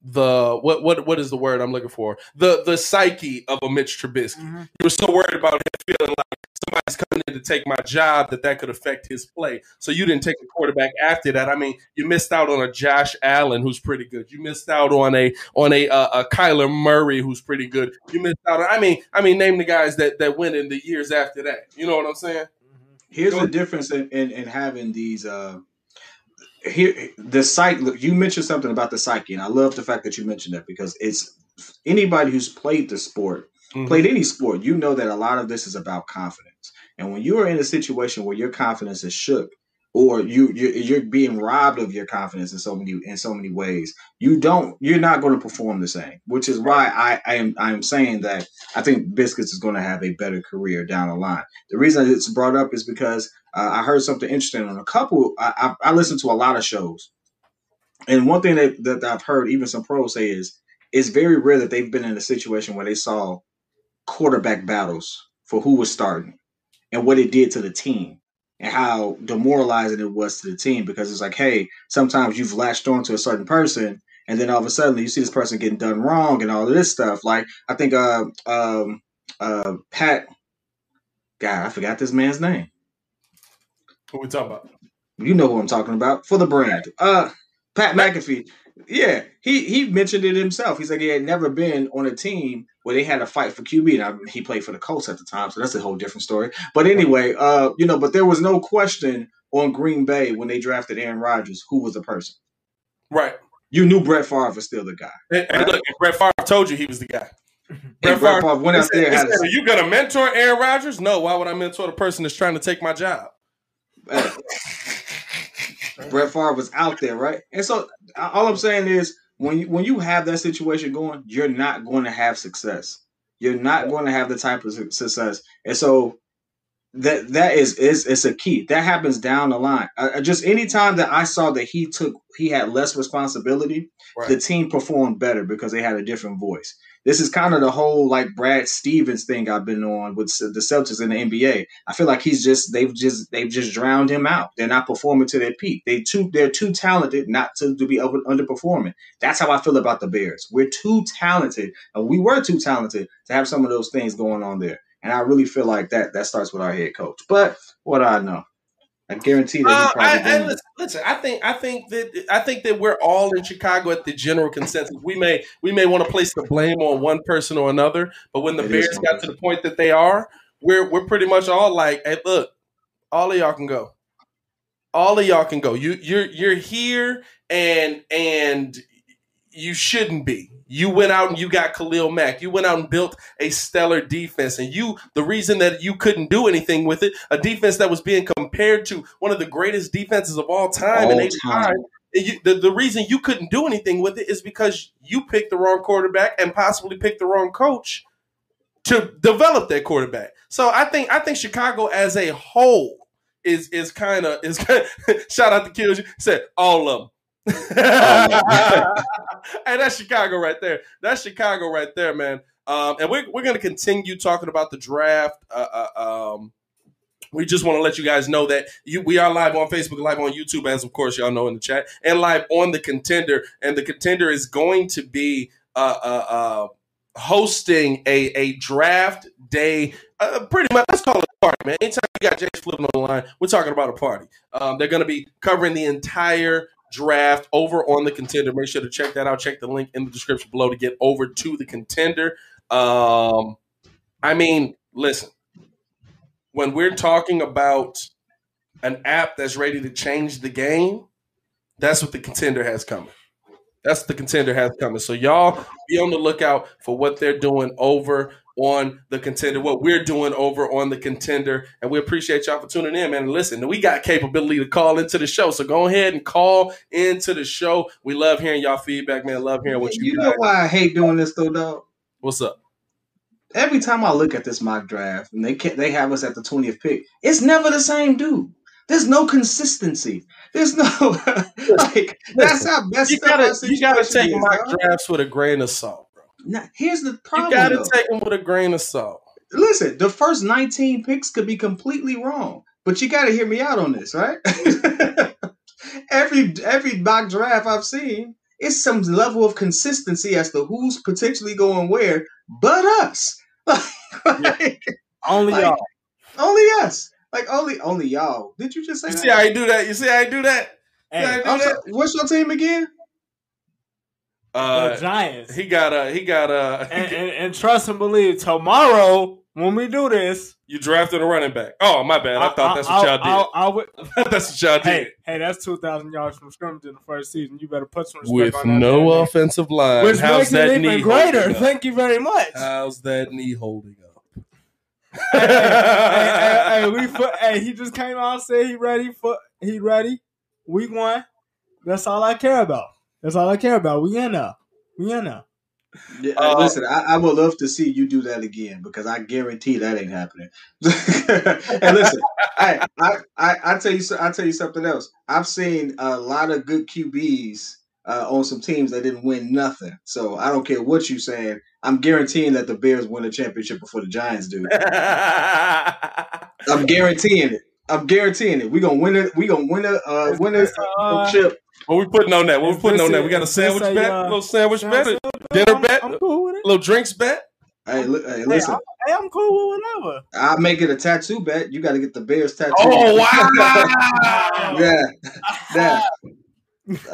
the what what what is the word I'm looking for? The the psyche of a Mitch Trubisky. Mhm. You were so worried about him feeling like somebody's coming in to take my job that that could affect his play. So you didn't take a quarterback after that. I mean, you missed out on a Josh Allen who's pretty good. You missed out on a on a uh, a Kyler Murray who's pretty good. You missed out on. I mean, I mean, name the guys that that went in the years after that. You know what I'm saying? Here's Go- the difference in, in, in having these. Uh, here, the psyche. You mentioned something about the psyche, and I love the fact that you mentioned that because it's anybody who's played the sport, Mhm. played any sport, you know that a lot of this is about confidence. And when you are in a situation where your confidence is shook, or you you're, you're being robbed of your confidence in so many in so many ways, you don't you're not going to perform the same. Which is why I I am I am saying that I think Biscuits is going to have a better career down the line. The reason it's brought up is because uh, I heard something interesting on a couple. I, I I listen to a lot of shows, and one thing that, that I've heard even some pros say is it's very rare that they've been in a situation where they saw quarterback battles for who was starting and what it did to the team and how demoralizing it was to the team because it's like, hey, sometimes you've latched on to a certain person and then all of a sudden you see this person getting done wrong and all of this stuff. Like I think uh um uh Pat God, I forgot this man's name. What we talking about? You know who I'm talking about for the brand. Uh Pat McAfee. Yeah, he he mentioned it himself. He said he had never been on a team where they had a fight for QB. Now he played for the Colts at the time, so that's a whole different story. But anyway, uh, you know, but there was no question on Green Bay when they drafted Aaron Rodgers who was the person. Right. You knew Brett Favre was still the guy. And, and look, Brett Favre told you he was the guy. Brett Favre went out there. said, Are you gonna mentor Aaron Rodgers? No. Why would I mentor the person that's trying to take my job? a, Brett Favre was out there, right? And so all I'm saying is when you when you have that situation going, you're not going to have success. You're not going to have the type of success. And so that that is is it's a key. That happens down the line. Uh, just anytime that I saw that he took he had less responsibility, Right. the team performed better because they had a different voice. This is kind of the whole like Brad Stevens thing I've been on with the Celtics in the NBA. I feel like he's just they've just they've just drowned him out. They're not performing to their peak. They too they're too talented not to, to be underperforming. That's how I feel about the Bears. We're too talented, and we were too talented to have some of those things going on there. And I really feel like that that starts with our head coach. But what I know? I guarantee that Uh, I, I, listen, listen, I think I think that I think that we're all in Chicago at the general consensus. We may we may want to place the blame on one person or another, but when the It Bears got to the point that they are, we're we're pretty much all like, hey, look, all of y'all can go. All of y'all can go. You you're you're here and and you shouldn't be. You went out and you got Khalil Mack. You went out and built a stellar defense. And you, the reason that you couldn't do anything with it, a defense that was being compared to one of the greatest defenses of all time in All 85. time. You, the, the reason you couldn't do anything with it is because you picked the wrong quarterback and possibly picked the wrong coach to develop that quarterback. So I think I think Chicago as a whole is is kind of is shout out to Kills said all of them. Hey, that's Chicago right there. That's Chicago right there, man. Um, and we're, we're going to continue talking about the draft. Uh, uh, um, we just want to let you guys know that you, we are live on Facebook, live on YouTube, as of course y'all know in the chat, and live on the contender. And the contender is going to be uh, uh, uh, hosting a, a draft day. Uh, pretty much, let's call it a party, man. Anytime you got James flipping on the line, we're talking about a party. Um, they're going to be covering the entire draft over on the contender. Make sure to check that out. Check the link in the description below to get over to the contender. Um, I mean, listen, when we're talking about an app that's ready to change the game, that's what the contender has coming. That's the contender has coming. So y'all be on the lookout for what they're doing over on the contender, what we're doing over on the contender. And we appreciate y'all for tuning in, man. And listen, we got capability to call into the show. So go ahead and call into the show. We love hearing y'all feedback, man. Love hearing what you, You guys. know why I hate doing this though, dog? What's up? Every time I look at this mock draft and they can they have us at the twentieth pick, it's never the same dude. There's no consistency. There's no like that's how best You gotta, you gotta take mock drafts with a grain of salt. Now, here's the problem. You gotta though. take them with a grain of salt. Listen, the first 19 picks could be completely wrong, but you got to hear me out on this, right? every every mock draft I've seen, it's some level of consistency as to who's potentially going where, but us. Like, Only Like- y'all. only us. Like only only y'all. Did you just say You that? see how I do that? You see how I do that? Hey, I'm sorry, what's your team again? The Uh, Giants. he got a he got a and, and, and trust and believe, tomorrow when we do this, you drafted a running back. Oh my bad. I, thought that's what y'all did. I'll, I'll, I'll, that's what y'all did. hey, hey, that's two thousand yards from scrimmage in the first season. You better put some respect With on that. no damn offensive line, Which how's makes that it knee even greater. up? Thank you very much. How's that knee holding up? hey, hey, hey, hey, we for, hey, he just came out and said he ready for he ready. Week one. That's all I care about. That's all I care about. We in there. We in there. Yeah, Uh, listen, I, I would love to see you do that again because I guarantee that ain't happening. and listen, I, I, I, I tell you, I tell you something else. I've seen a lot of good QBs uh, on some teams that didn't win nothing. So I don't care what you're saying. I'm guaranteeing that the Bears win a championship before the Giants do. I'm guaranteeing it. I'm guaranteeing it. We gonna win it. We gonna win a uh, win a Uh, chip. what we putting on that? What we putting on that? We got a sandwich a, bet, uh, a little sandwich Sounds bet, dinner I'm- bet, I'm cool with it. little drinks bet. Hey, li- hey, Hey, listen. I'm, hey, I'm cool with whatever. I'll make it a tattoo bet. You got to get the Bears tattoo. Oh wow! yeah, yeah.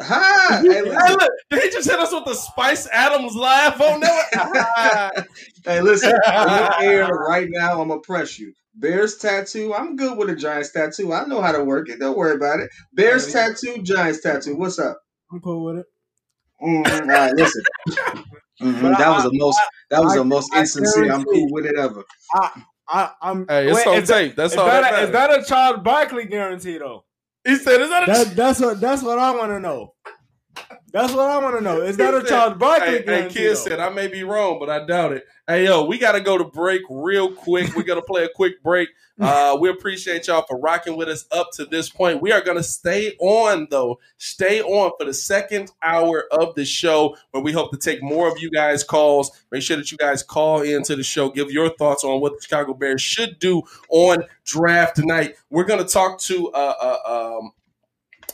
Hi. Hey, Hey, listen. look, did he just hit us with the Spice Adams laugh on that? hey, listen. In your ear right now, I'm gonna press you. Bears tattoo. I'm good with a Giants tattoo. I know how to work it. Don't worry about it. Bears tattoo, Giants tattoo. What's up? I'm cool with it. Mhm. All right, listen. Mhm, That I- was the most. That was I- the most I insincere. I'm cool with it ever. I, I'm. hey, it's wait, on is that- tape. That's Is all that, that a, is that a Charles Barkley guarantee though? He said, "Is that a?" That, that's what that's what I want to know. That's what I want to know. Is that a Charles Barkley Hey, hey, kid said, I may be wrong, but I doubt it. Hey, yo, we got to go to break real quick. We're going to play a quick break. Uh, we appreciate y'all for rocking with us up to this point. We are going to stay on, though. Stay on for the second hour of the show where we hope to take more of you guys' calls. Make sure that you guys call into the show. Give your thoughts on what the Chicago Bears should do on draft night. We're going to talk to, uh, uh, um,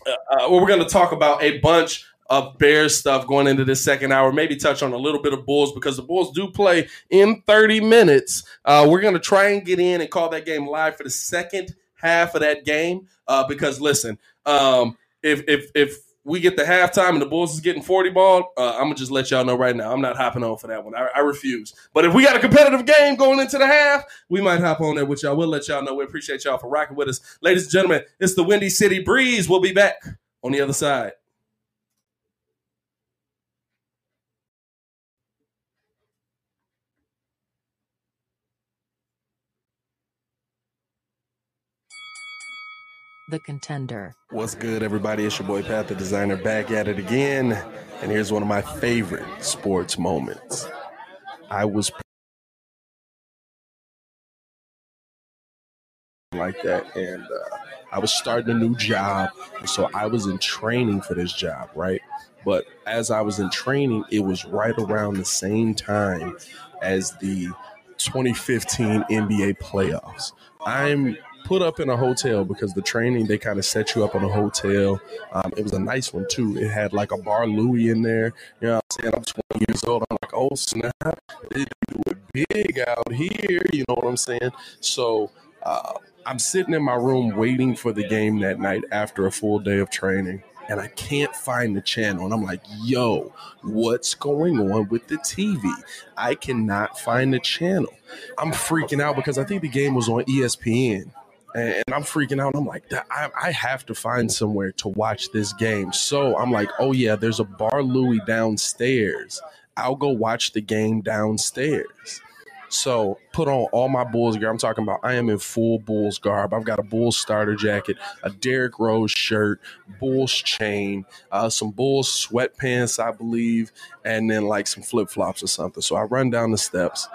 uh, uh, we're going to talk about a bunch of Bears stuff going into this second hour. Maybe touch on a little bit of Bulls because the Bulls do play in 30 minutes. Uh, we're going to try and get in and call that game live for the second half of that game. Uh, because listen, um, if if if we get the halftime and the Bulls is getting 40 ball, uh, I'm gonna just let y'all know right now. I'm not hopping on for that one. I, I refuse. But if we got a competitive game going into the half, we might hop on there with y'all. We'll let y'all know. We appreciate y'all for rocking with us. Ladies and gentlemen, it's the Windy City Breeze. We'll be back on the other side. The contender. What's good, everybody? It's your boy Pat, the designer, back at it again. And here's one of my favorite sports moments. I was like that, and uh, I was starting a new job, so I was in training for this job, right? But as I was in training, it was right around the same time as the 2015 NBA playoffs. I'm put up in a hotel because the training they kind of set you up in a hotel. Um, it was a nice one too. It had like a bar Louie in there. You know what I'm saying? I'm 20 years old. I'm like, oh snap, they do it big out here. You know what I'm saying? So uh, I'm sitting in my room waiting for the game that night after a full day of training. And I can't find the channel. And I'm like, yo, what's going on with the TV? I cannot find the channel. I'm freaking out because I think the game was on ESPN and I'm freaking out. I'm like, I, I have to find somewhere to watch this game. So I'm like, oh yeah, there's a Bar Louie downstairs. I'll go watch the game downstairs. So put on all my Bulls gear. I'm talking about I am in full Bulls garb. I've got a Bulls starter jacket, a Derrick Rose shirt, Bulls chain, uh, some Bulls sweatpants, I believe, and then like some flip flops or something. So I run down the steps.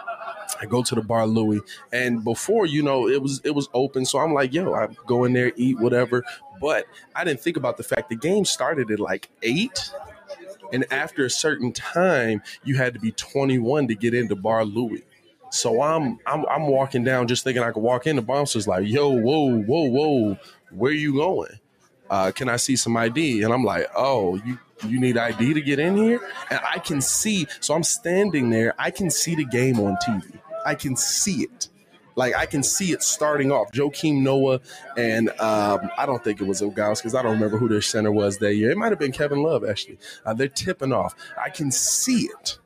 I go to the bar Louie, and before you know, it was it was open. So I'm like, yo, I go in there, eat whatever. But I didn't think about the fact the game started at like eight, and after a certain time, you had to be 21 to get into bar Louie. So I'm I'm I'm walking down just thinking I could walk in. The bouncer's like, yo, whoa, whoa, whoa, where you going? Uh, can I see some ID? And I'm like, oh, you you need ID to get in here? And I can see, so I'm standing there, I can see the game on TV. I can see it. Like I can see it starting off. Joakim Noah and um, I don't think it was Ogaus because I don't remember who their center was that year. It might have been Kevin Love actually. Uh, they're tipping off. I can see it.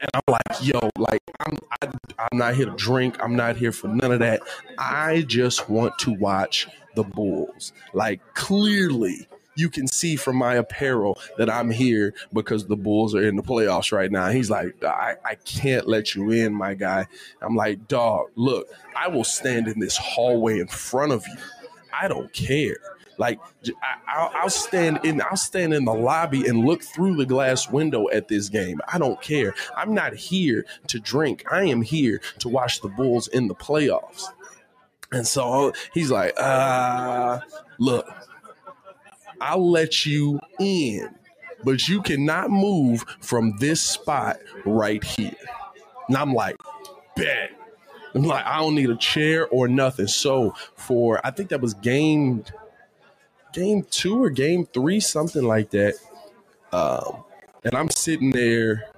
And I'm like, yo, like I'm I, I'm not here to drink. I'm not here for none of that. I just want to watch the Bulls. Like clearly, you can see from my apparel that I'm here because the Bulls are in the playoffs right now. He's like, I, I can't let you in, my guy. I'm like, dog, look, I will stand in this hallway in front of you. I don't care. Like I, will stand in, I'll stand in the lobby and look through the glass window at this game. I don't care. I'm not here to drink. I am here to watch the Bulls in the playoffs. And so he's like, uh, look, I'll let you in, but you cannot move from this spot right here. And I'm like, bet. I'm like, I don't need a chair or nothing. So for I think that was game game two or game three, something like that. Um, and I'm sitting there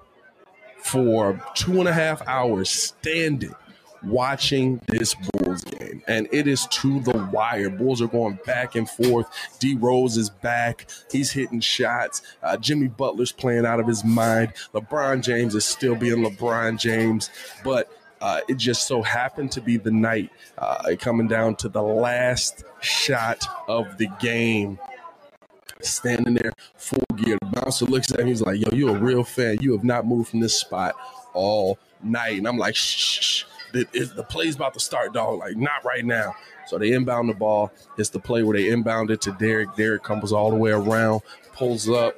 for two and a half hours standing watching this Bulls game, and it is to the wire. Bulls are going back and forth. D Rose is back. He's hitting shots. Uh, Jimmy Butler's playing out of his mind. LeBron James is still being LeBron James, but uh, it just so happened to be the night uh, coming down to the last shot of the game. Standing there, full gear. The bouncer looks at him. He's like, "Yo, you're a real fan. You have not moved from this spot all night." And I'm like, "Shh, shh the, the play's about to start, dog. Like, not right now. So they inbound the ball. It's the play where they inbound it to Derrick. Derrick comes all the way around, pulls up,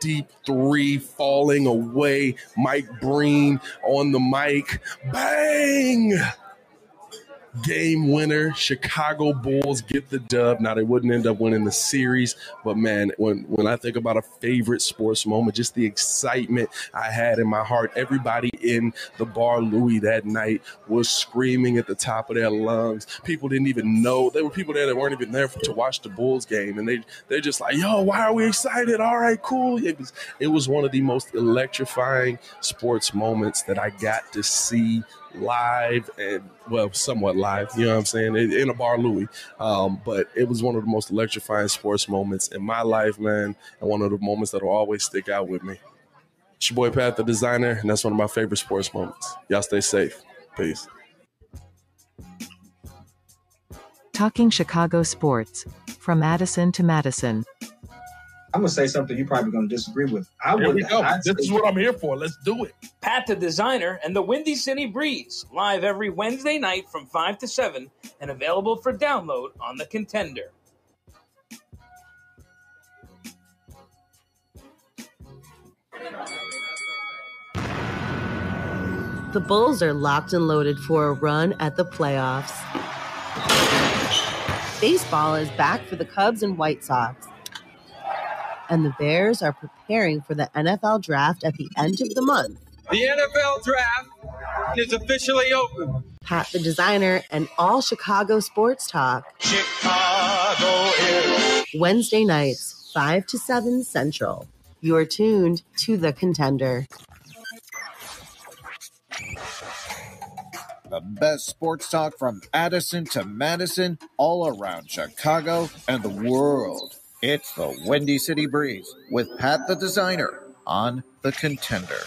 deep three, falling away. Mike Breen on the mic. Bang! Game winner. Chicago Bulls get the dub. Now they wouldn't end up winning the series, but man, when when I think about a favorite sports moment, just the excitement I had in my heart. Everybody in the bar Louie that night was screaming at the top of their lungs. People didn't even know. There were people there that weren't even there for, to watch the Bulls game, and they they're just like, "Yo, why are we excited? All right, cool." It was it was one of the most electrifying sports moments that I got to see live and well, somewhat live. You know what I'm saying? In a bar, Louie. Um, but it was one of the most electrifying sports moments in my life, man, and one of the moments that will always stick out with me. It's your boy Pat, the designer, and that's one of my favorite sports moments. Y'all stay safe. Peace. Talking Chicago sports from Addison to Madison. I'm gonna say something you're probably gonna disagree with. I Here would. we go. This is what I'm here for. Let's do it. Pat the Designer and the Windy City Breeze, live every Wednesday night from 5 to 7 and available for download on the Contender. The Bulls are locked and loaded for a run at the playoffs. Baseball is back for the Cubs and White Sox. And the Bears are preparing for the NFL draft at the end of the month. The NFL draft is officially open. Pat the Designer and all Chicago sports talk. Chicago is. Wednesday nights, 5 to 7 Central. You're tuned to The Contender. The best sports talk from Addison to Madison, all around Chicago and the world. It's the Windy City Breeze with Pat the Designer on The Contender.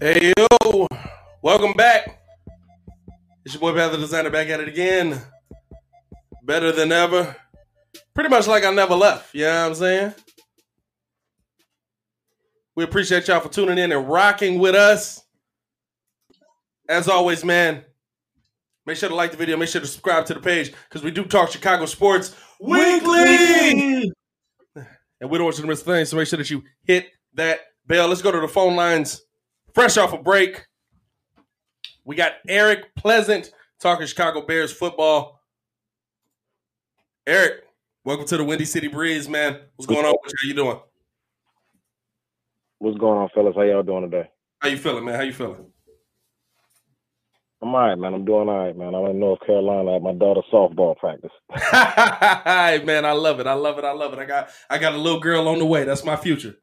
Hey yo, welcome back. It's your boy Pat the Designer back at it again. Better than ever. Pretty much like I never left. You know what I'm saying? We appreciate y'all for tuning in and rocking with us. As always, man, make sure to like the video, make sure to subscribe to the page because we do talk Chicago sports weekly. And we don't want you to miss a thing, so make sure that you hit that bell. Let's go to the phone lines. Fresh off a break, we got Eric Pleasant talking Chicago Bears football. Eric, welcome to the Windy City Breeze, man. What's going on? How you doing? What's going on, fellas? How y'all doing today? How you feeling, man? How you feeling? I'm all right, man. I'm doing all right, man. I'm in North Carolina at my daughter's softball practice. Hey, man, I love it. I love it. I love it. I got I got a little girl on the way. That's my future.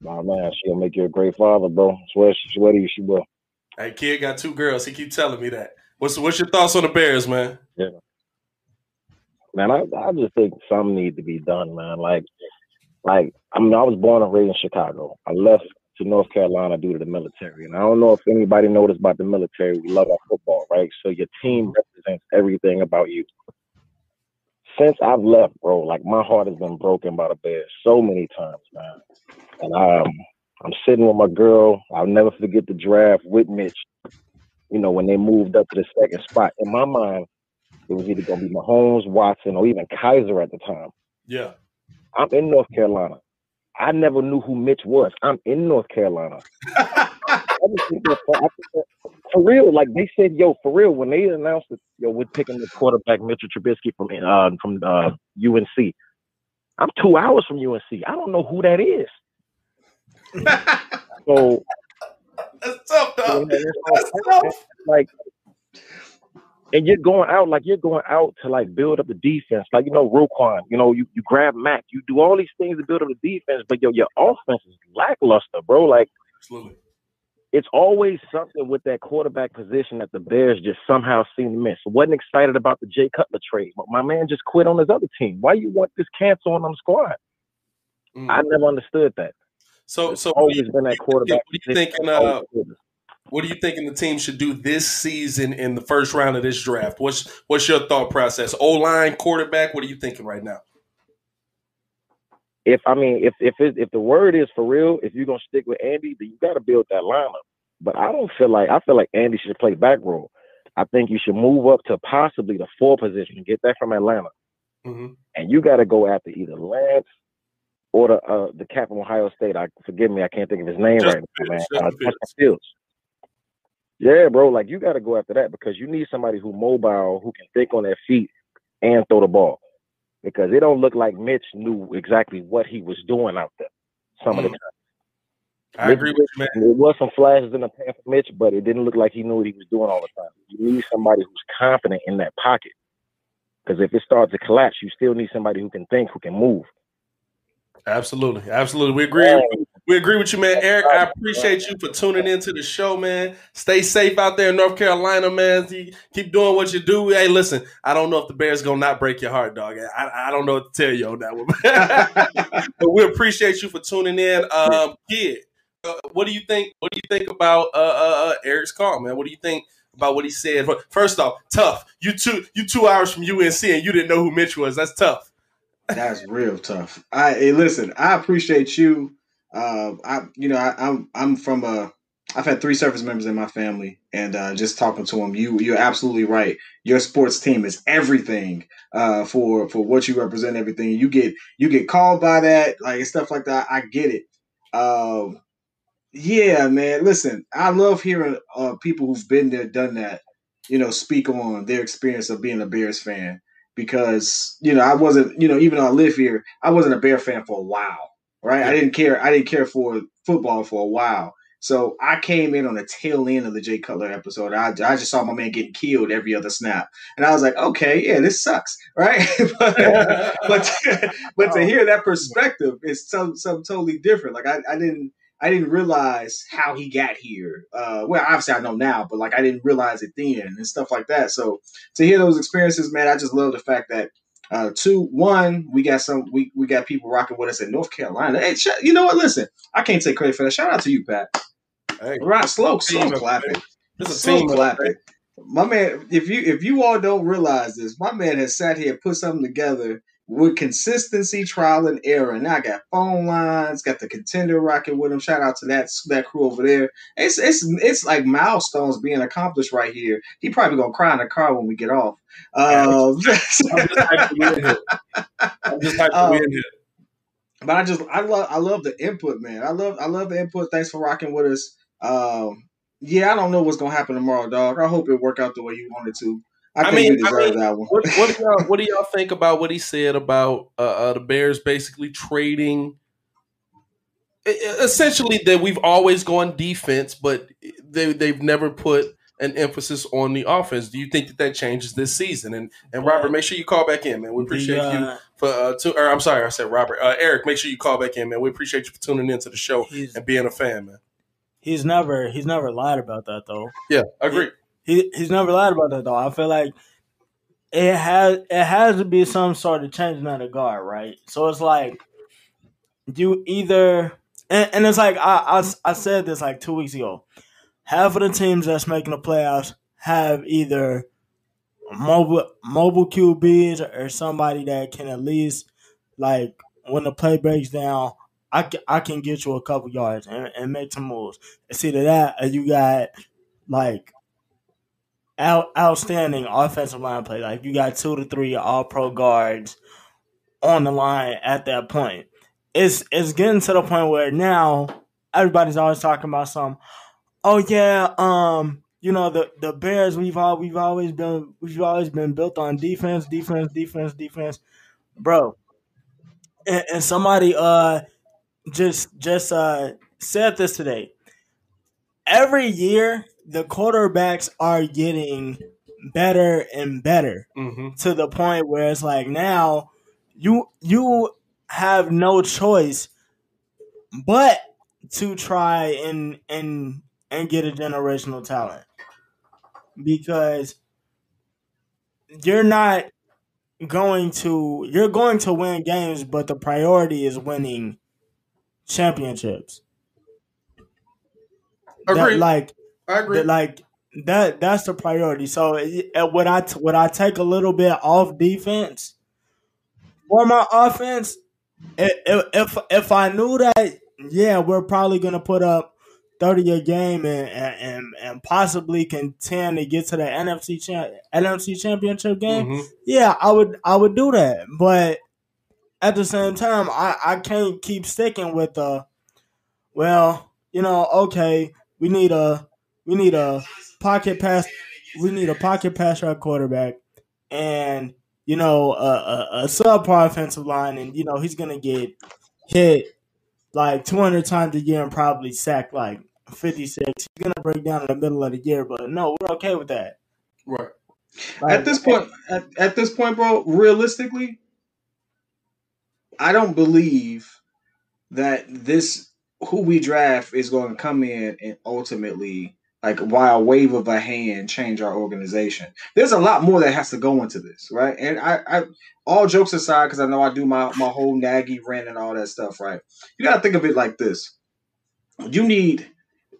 My man, she'll make you a great father, bro. Swear, she, swear to you, she will. Hey, kid got two girls. He keep telling me that. What's what's your thoughts on the Bears, man? Yeah. Man, I, I just think some need to be done, man. Like, like I mean, I was born and raised in Chicago. I left to North Carolina due to the military, and I don't know if anybody noticed about the military. We love our football, right? So your team represents everything about you. Since I've left, bro, like my heart has been broken by the Bears so many times, man. And um, I'm sitting with my girl. I'll never forget the draft with Mitch. You know, when they moved up to the second spot. In my mind, it was either gonna be Mahomes, Watson, or even Kizer at the time. Yeah. I'm in North Carolina. I never knew who Mitch was. I'm in North Carolina. I just think that- I think that- for real, like they said, yo, for real, when they announced that, yo, we're picking the quarterback Mitchell Trubisky from uh, from uh, UNC. I'm two hours from UNC. I don't know who that is. so That's tough, dog. That's tough. Like, and you're going out like you're going out to like build up the defense. Like you know, Roquan. You know, you, you grab Mack. You do all these things to build up the defense, but yo, your offense is lackluster, bro. Like, Absolutely. it's always something with that quarterback position that the Bears just somehow seem to miss. Wasn't excited about the Jay Cutler trade, but my man just quit on his other team. Why you want this cancel on them squad? I never understood that. So, It's so always been that quarterback. What are you thinking? Uh, what are you thinking the team should do this season in the first round of this draft? What's what's your thought process? O line, quarterback. What are you thinking right now? if I mean if if it, if the word is for real, if you're gonna stick with Andy, then you got to build that lineup. But I don't feel like I feel like Andy should play back row. I think you should move up to possibly the four position and get that from Atlanta. Mm-hmm. And you got to go after either Lance or the uh, the cat from Ohio State. I forgive me, I can't think of his name Justin right now, man. Fields, Uh, Justin Fields. Yeah, bro. Like you got to go after that because you need somebody who mobile, who can think on their feet and throw the ball. Because it don't look like Mitch knew exactly what he was doing out there. Some of the Mm. time. I agree with you, man. There was some flashes in the pan for Mitch, but it didn't look like he knew what he was doing all the time. You need somebody who's confident in that pocket. Because if it starts to collapse, you still need somebody who can think, who can move. Absolutely, absolutely. We agree. We agree with you, man. Eric, I appreciate you for tuning into the show, man. Stay safe out there in North Carolina, man. Keep doing what you do. Hey, listen, I don't know if the Bears gonna not break your heart, dog. I, I don't know what to tell you on that one. but we appreciate you for tuning in. Um, kid, uh, what do you think? What do you think about uh, uh, uh, Eric's call, man? What do you think about what he said? First off, tough. You two, you two hours from UNC, and you didn't know who Mitch was. That's tough. That's real tough. I hey, listen. I appreciate you. Uh, I you know I, I'm I'm from a. I've had three service members in my family, and uh, just talking to them, you you're absolutely right. Your sports team is everything uh, for for what you represent. Everything you get you get called by that like stuff like that. I get it. Um, yeah, man. Listen, I love hearing uh, people who've been there, done that. You know, speak on their experience of being a Bears fan because you know I wasn't you know even though I live here I wasn't a Bear fan for a while right? I didn't care I didn't care for football for a while. So I came in on the tail end of the Jay Cutler episode. I, I just saw my man getting killed every other snap. And I was like okay yeah this sucks right? But but, but to oh. hear that perspective is some some totally different. Like I, I didn't I didn't realize how he got here. Uh, well, obviously I know now, but like I didn't realize it then and stuff like that. So to hear those experiences, man, I just love the fact that uh, two, one, we got some, we, we got people rocking with us in North Carolina. Hey, sh- you know what? Listen, I can't take credit for that. Shout out to you, Pat. Hey, right, slow, slow clapping. This is a slow up, clapping. My man, if you if you all don't realize this, my man has sat here and put something together with consistency, trial and error. And now I got phone lines, got the contender rocking with him. Shout out to that that crew over there. It's it's it's like milestones being accomplished right here. He probably gonna cry in the car when we get off. Um, I'm just hyped to be in here. I'm just hyped to Um, be in here. but I just I love I love the input, man. I love I love the input. Thanks for rocking with us. Um, yeah, I don't know what's gonna happen tomorrow, dog. I hope it work out the way you wanted to. I, I mean, you I mean, that one. What, what do y'all what do y'all think about what he said about uh, uh, the Bears basically trading? Essentially, that we've always gone defense, but they they've never put an emphasis on the offense. Do you think that that changes this season? And and Robert, make sure you call back in, man. We appreciate The, you uh, for uh, to, or I'm sorry, I said Robert. Uh, Eric, make sure you call back in, man. We appreciate you for tuning into the show and being a fan, man. He's never he's never lied about that though. Yeah, I agree. He he's never lied about that though. I feel like it has it has to be some sort of changing of the guard, right? So it's like you either and, and it's like I, I I said this like two weeks ago. Half of the teams that's making the playoffs have either mobile mobile QBs or somebody that can at least like when the play breaks down, I can, I can get you a couple yards and, and make some moves. It's either that or you got like out, outstanding offensive line play. Like you got two to three all pro guards on the line at that point. It's it's getting to the point where now everybody's always talking about some. Oh yeah, um, you know the the Bears. We've all we've always been we've always been built on defense, defense, defense, defense, bro. And, and somebody uh just just uh said this today. Every year the quarterbacks are getting better and better Mm-hmm. to the point where it's like now you you have no choice but to try and and and get a generational talent. Because you're not going to you're going to win games but the priority is winning championships. That, like I agree. that, like that that's the priority so it- uh, would i would i take a little bit off defense for my offense i- i- if if i knew that yeah we're probably gonna put up 30 a game and and, and, and possibly contend to get to the nfc cha- nfc championship game Mhm. yeah i would i would do that but at the same time i i can't keep sticking with the well you know okay we need a we need a pocket pass we need a pocket pass rush quarterback and you know a, a, a subpar offensive line and you know he's gonna get hit like 200 times a year and probably sacked like 56 he's gonna break down in the middle of the year but no we're okay with that Right. at this point, at, at this point, bro, realistically, I don't believe that this who we draft is going to come in and ultimately, like, why a wave of a hand, change our organization. There's a lot more that has to go into this, right? And I, I all jokes aside, because I know I do my my whole naggy rant and all that stuff, right? You got to think of it like this: you need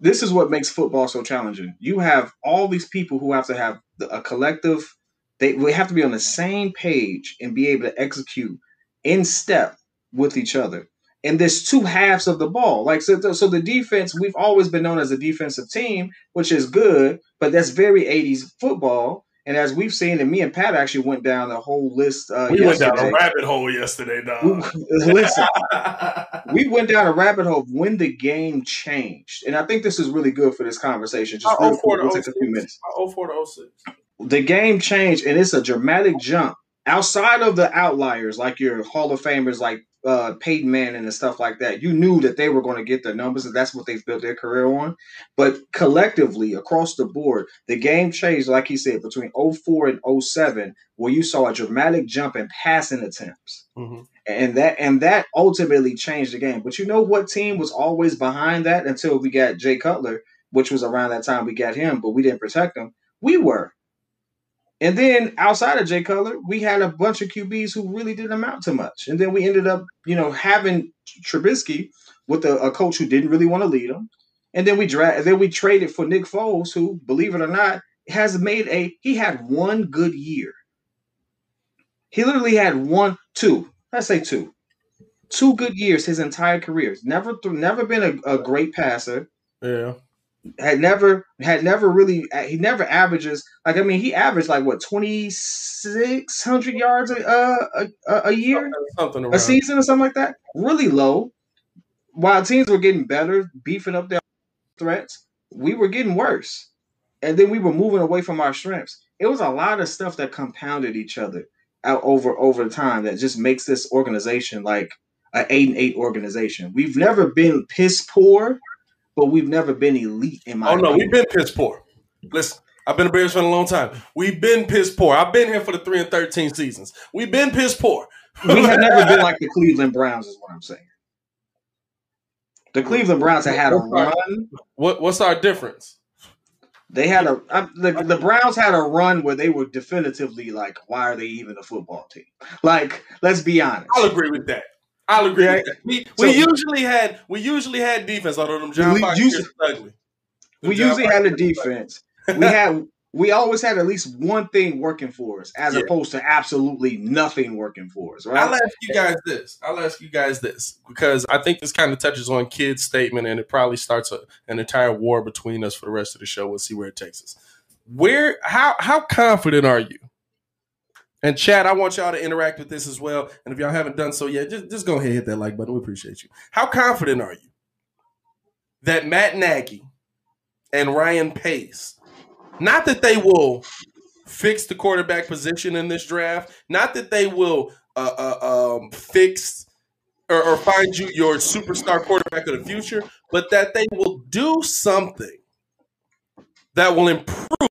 this is what makes football so challenging. You have all these people who have to have a collective. They we have to be on the same page and be able to execute in step with each other. And there's two halves of the ball. Like so, so the defense. We've always been known as a defensive team, which is good, but that's very '80s football. And as we've seen, and me and Pat actually went down the whole list. Uh, we went down a rabbit hole yesterday, dog. Listen, we went down a rabbit hole when the game changed, and I think this is really good for this conversation. Just Uh, real 04 quick, we'll take a few 06. minutes. Uh, 04 to 06. The game changed, and it's a dramatic jump outside of the outliers, like your Hall of Famers, like uh, Peyton Manning and stuff like that. You knew that they were going to get their numbers, and that's what they've built their career on. But collectively, across the board, the game changed, like he said, between 04 and 07, where you saw a dramatic jump in passing attempts Mm-hmm. and that and that ultimately changed the game. But you know what team was always behind that until we got Jay Cutler, which was around that time we got him, but we didn't protect him. We were. And then outside of Jay Cutler, we had a bunch of QBs who really didn't amount to much. And then we ended up, you know, having Trubisky with a, a coach who didn't really want to lead him. And then we dra- then we traded for Nick Foles, who, believe it or not, has made a he had one good year. He literally had one, two, let's say two, two good years his entire career. Never, never been a, a great passer. Yeah. Had never, had never really. He never averages like I mean, he averaged like what twenty six hundred yards a, uh, a a year, Something around. a season or something like that. Really low. While teams were getting better, beefing up their threats, we were getting worse, and then we were moving away from our strengths. It was a lot of stuff that compounded each other out over over time that just makes this organization like an eight and eight organization. We've never been piss poor, but we've never been elite in my Oh no, opinion. we've been piss poor. Listen, I've been a Bears fan a long time. We've been piss poor. I've been here for the three and thirteen seasons. We've been piss poor. we have never been like the Cleveland Browns, is what I'm saying. The Cleveland Browns have had a run. What what's our difference? They had a I, the, the Browns had a run where they were definitively like, why are they even a football team? Like, let's be honest. I'll agree with that. I'll agree Yeah. with that. We, So- usually had we usually had defense, although them John We Fox usually- ugly. Them We John usually Fox had a years was ugly. defense. We had we always had at least one thing working for us, as Yeah. opposed to absolutely nothing working for us. Right? I'll ask you guys this. I'll ask you guys this because I think this kind of touches on Kid's statement, and it probably starts a, an entire war between us for the rest of the show. We'll see where it takes us. Where how how confident are you? And Chad, I want y'all to interact with this as well. And if y'all haven't done so yet, just, just go ahead and hit that like button. We appreciate you. How confident are you that Matt Nagy and Ryan Pace, not that they will fix the quarterback position in this draft, not that they will uh, uh, um, fix or, or find you your superstar quarterback of the future, but that they will do something that will improve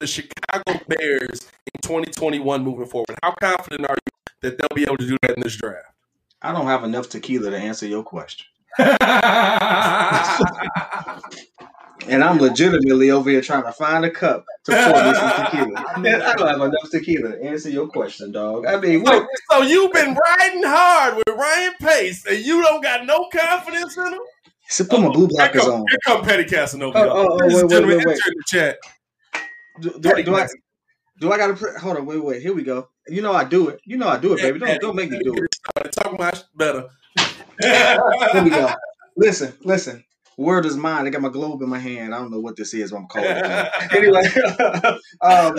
the Chicago Bears in 2021 moving forward. How confident are you that they'll be able to do that in this draft? I don't have enough tequila to answer your question, and I'm legitimately over here trying to find a cup to pour me some tequila. And I don't have enough tequila to answer your question, dog. I mean, So, what? so you've been riding hard with Ryan Pace, and you don't got no confidence in him. So put my blue blockers come, on. here come Petty Casanova. Oh, y'all. oh, oh, Ladies and wait, wait, gentlemen, wait, wait. enter in the chat. Do, do, do I? Do I gotta put? Hold on, wait, wait. Here we go. You know I do it. You know I do it, baby. Don't don't make me do it. Talk much better. Here we go. Listen, listen. Word is mine. I got my globe in my hand. I don't know what this is. What I'm calling it. anyway, um,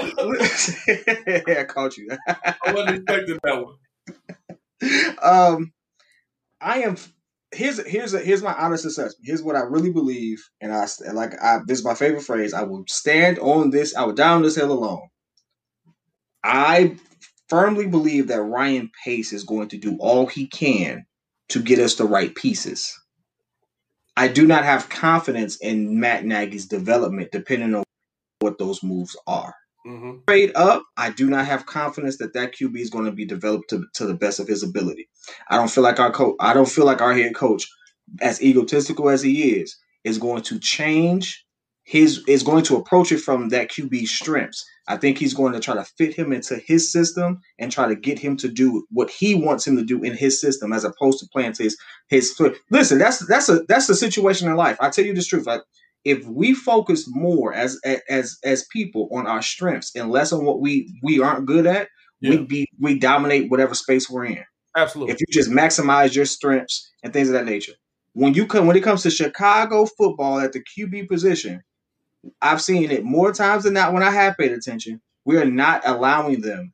I caught you. I wasn't expecting that one. um, I am. Here's here's a, here's my honest assessment. Here's what I really believe, and I like. I, this is my favorite phrase. I will stand on this. I will die on this hill alone. I firmly believe that Ryan Pace is going to do all he can to get us the right pieces. I do not have confidence in Matt Nagy's development, depending on what those moves are. Mm-hmm. Trade up, I do not have confidence that that QB is going to be developed to, to the best of his ability. I don't feel like our coach. I don't feel like our head coach, as egotistical as he is, is going to change his is going to approach it from that QB strengths. I think he's going to try to fit him into his system and try to get him to do what he wants him to do in his system, as opposed to playing to his his foot. Listen, that's that's a that's the situation in life. I tell you the truth. Like if we focus more as as as people on our strengths and less on what we we aren't good at, we be we dominate whatever space we're in. Absolutely. If you just maximize your strengths and things of that nature. When you come when it comes to Chicago football at the QB position, I've seen it more times than not when I have paid attention. We are not allowing them.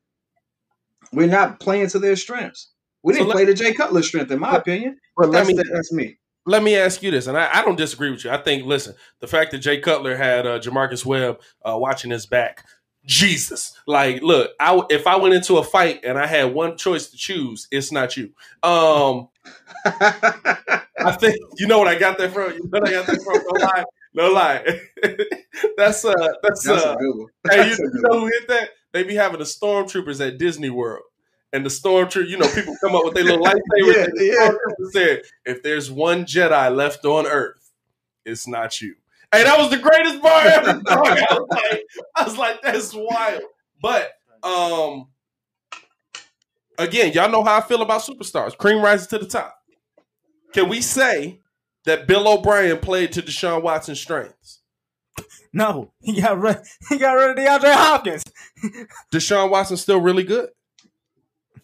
We're not playing to their strengths. We didn't play to Jay Cutler's strength, in my opinion. But let that's, me- the- that's me. Let me ask you this, and I, I don't disagree with you. I think, listen, the fact that Jay Cutler had uh, J'Marcus Webb uh, watching his back, Jesus, like, look, I if I went into a fight and I had one choice to choose, it's not you. Um, I think you know what I got that from. You know what I got that from. No lie, no lie. that's uh, that's, That's uh, a good one. hey, you, you know who hit that? They be having the stormtroopers at Disney World. And the stormtrooper, you know, people come up with their little lightsabers. Yeah, yeah. said, "If there's one Jedi left on Earth, it's not you." Hey, that was the greatest bar ever. I was like, I was like, that's wild. But um, again, y'all know how I feel about superstars. Cream rises to the top. Can we say that Bill O'Brien played to Deshaun Watson's strengths? No, he got rid. He got rid of DeAndre Hopkins. Deshaun Watson's still really good,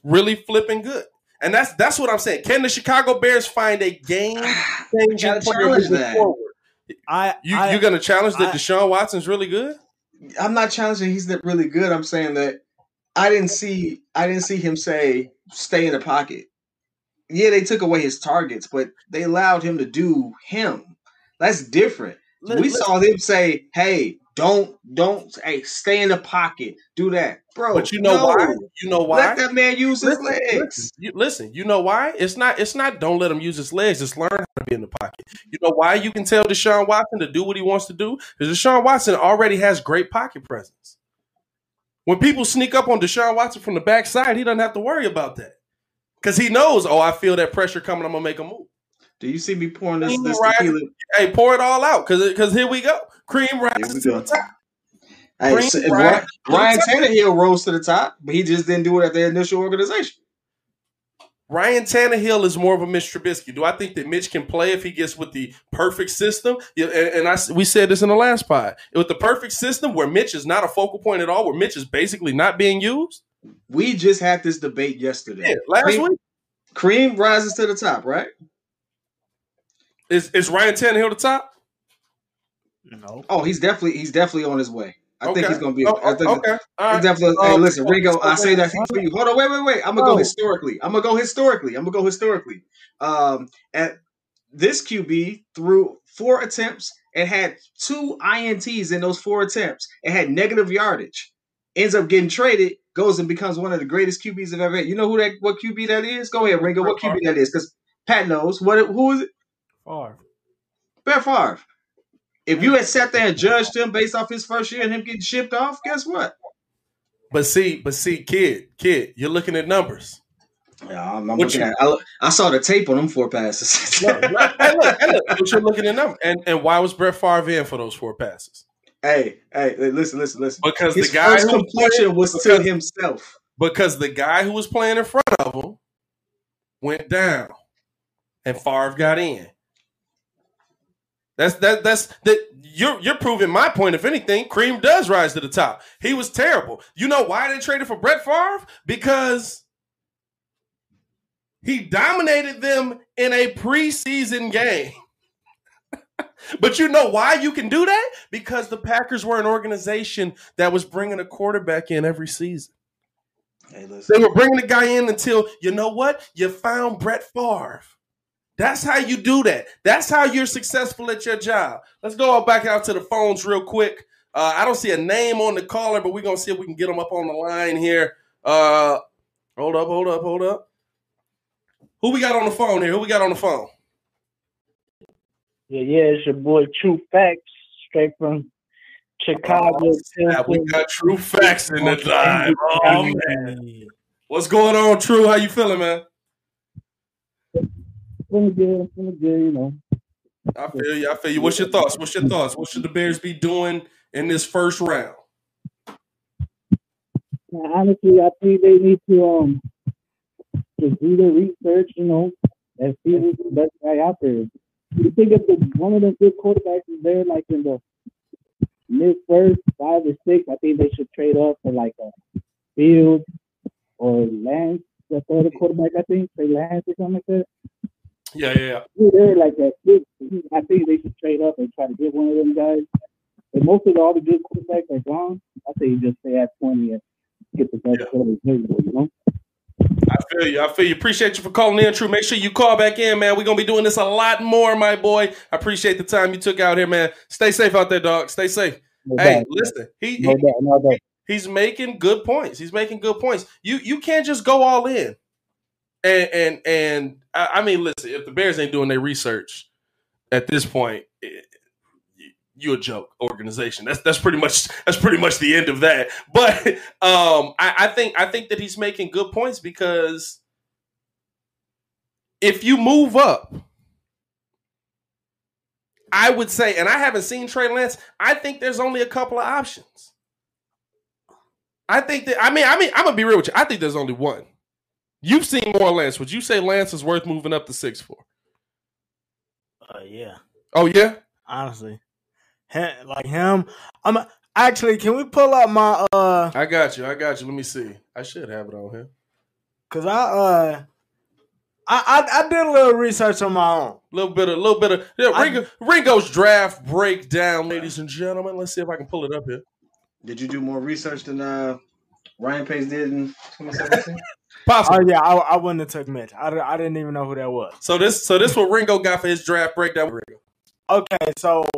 really flipping good, and that's that's what I'm saying. Can the Chicago Bears find a game changing Gotta player moving that. forward? I You I, you gonna challenge that I- Deshaun Watson's really good? I'm not challenging he's not really good. I'm saying that I didn't see I didn't see him say stay in the pocket. Yeah, they took away his targets, but they allowed him to do him. That's different. Let- we let- saw them say, "Hey, don't don't hey, stay in the pocket. Do that." Bro, But you know no. why? You know why? Let that man use his Listen, legs. Listen you, listen, you know why? It's not. It's not. Don't let him use his legs. Just learn how to be in the pocket. You know why? You can tell Deshaun Watson to do what he wants to do because Deshaun Watson already has great pocket presence. When people sneak up on Deshaun Watson from the backside, he doesn't have to worry about that because he knows. Oh, I feel that pressure coming. I'm gonna make a move. Do you see me pouring this Cream this tequila? Hey, pour it all out, cause cause here we go. Cream rises to go. the top. Hey, Cream so, rises Ryan, to the Ryan top. Tannehill rose to the top, but he just didn't do it at the initial organization. Ryan Tannehill is more of a Mitch Trubisky. Do I think that Mitch can play if he gets with the perfect system? Yeah, and, and I s- we said this in the last pod. With the perfect system where Mitch is not a focal point at all, where Mitch is basically not being used. We just had this debate yesterday. Yeah, last Cream, week. Cream rises to the top, right? Is is Ryan Tannehill the top? No. Oh, he's definitely he's definitely on his way. I think he's going to be. Oh, I think okay. Right. definitely. Uh, hey, listen, Ringo. so I say that for you. Hold on, wait, wait, wait. I'm gonna go Oh. historically. I'm gonna go historically. I'm gonna go historically. Um, at this QB through four attempts and had two ints in those four attempts. It had negative yardage. Ends up getting traded. Goes and becomes one of the greatest QBs I've ever had. You know who that? What QB that is? Go ahead, Ringo. What QB that is? Because Pat knows. What? Who is it? Favre. Brett Favre. If you had sat there and judged him based off his first year and him getting shipped off, guess what? But see, but see, kid, kid, you're looking at numbers. Yeah, I'm, I'm looking you- at. I, I saw the tape on them four passes. hey, look, hey, look, but you're looking at numbers. And and why was Brett Favre in for those four passes? hey, hey, listen, listen, listen. Because his the guy first who completion was to himself. Because the guy who was playing in front of him went down, and Favre got in. That's that. That's that. You're you're proving my point. If anything, Cream does rise to the top. He was terrible. You know why they traded for Brett Favre? Because he dominated them in a preseason game. but you know why you can do that? Because the Packers were an organization that was bringing a quarterback in every season. Hey, listen. They were bringing the guy in until you know what? You found Brett Favre. That's how you do that. That's how you're successful at your job. Let's go back out to the phones real quick. Uh, I don't see a name on the caller, but we're gonna see if we can get them up on the line here. Uh, hold up, hold up, hold up. Who we got on the phone here? Who we got on the phone? Yeah, yeah, it's your boy True Facts, straight from Chicago. Yeah, we got True Facts in the line. Oh man, what's going on, True? How you feeling, man? Feeling good, feeling good, you know. I feel you. I feel you. What's your thoughts? What's your thoughts? What should the Bears be doing in this first round? Now, honestly, I think they need to um just do their research, you know, and see who's the best guy out there. You think if the, one of the good quarterbacks is there, like in the mid first, five or six, I think they should trade up for like a Field or Lance. The other quarterback, I think, Trey Lance or something like that. Yeah, yeah, yeah. They're like that. I think they should trade up and try to get one of them guys. But most of the, all the good quarterbacks are gone. I think you just stay at twenty and get the best quarterback available. You know. I feel you. I feel you. Appreciate you for calling in, True. Make sure you call back in, man. We're gonna be doing this a lot more, my boy. I appreciate the time you took out here, man. Stay safe out there, dog. Stay safe. No hey, doubt. listen, he, No he- doubt, no doubt. he's making good points. He's making good points. You you can't just go all in. And and and I, mean, listen, if the Bears ain't doing their research at this point, it, you a joke organization. That's that's pretty much that's pretty much the end of that. But um, I, I think I think that he's making good points because if you move up, I would say, and I haven't seen Trey Lance. I think there's only a couple of options. I think that I mean I mean I'm gonna be real with you. I think there's only one. You've seen more Lance. Would you say Lance is worth moving up to six for? Uh, yeah. Oh yeah. Honestly, Him- like him. I'm actually. Can we pull up my uh? I got you. I got you. Let me see. I should have it on here. Cause I uh, I I, I did a little research on my own. A little bit of, little bit of yeah, Ringo, Ringo's draft breakdown, ladies and gentlemen. Let's see if I can pull it up here. Did you do more research than uh, Ryan Pace did in 2017? Possible. Oh yeah, I, I wouldn't have took Mitch. I, I didn't even know who that was. So this, so this what Ringo got for his draft breakdown. Ringo. Okay, so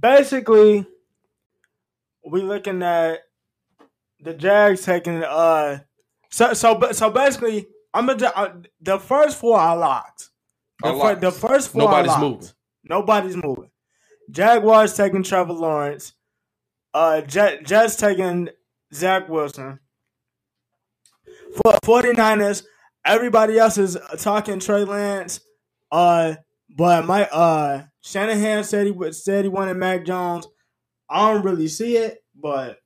basically, we looking at the Jags taking uh, so so so basically, I'm a, uh, the first four are locked. The, Are fir- locked. the first four Nobody's are locked. moving. Nobody's moving. Jaguars taking Trevor Lawrence. Uh, Jet, Jets taking Zach Wilson. For 49ers, everybody else is talking Trey Lance. Uh, But my uh Shanahan said he would said he wanted Mac Jones. I don't really see it, but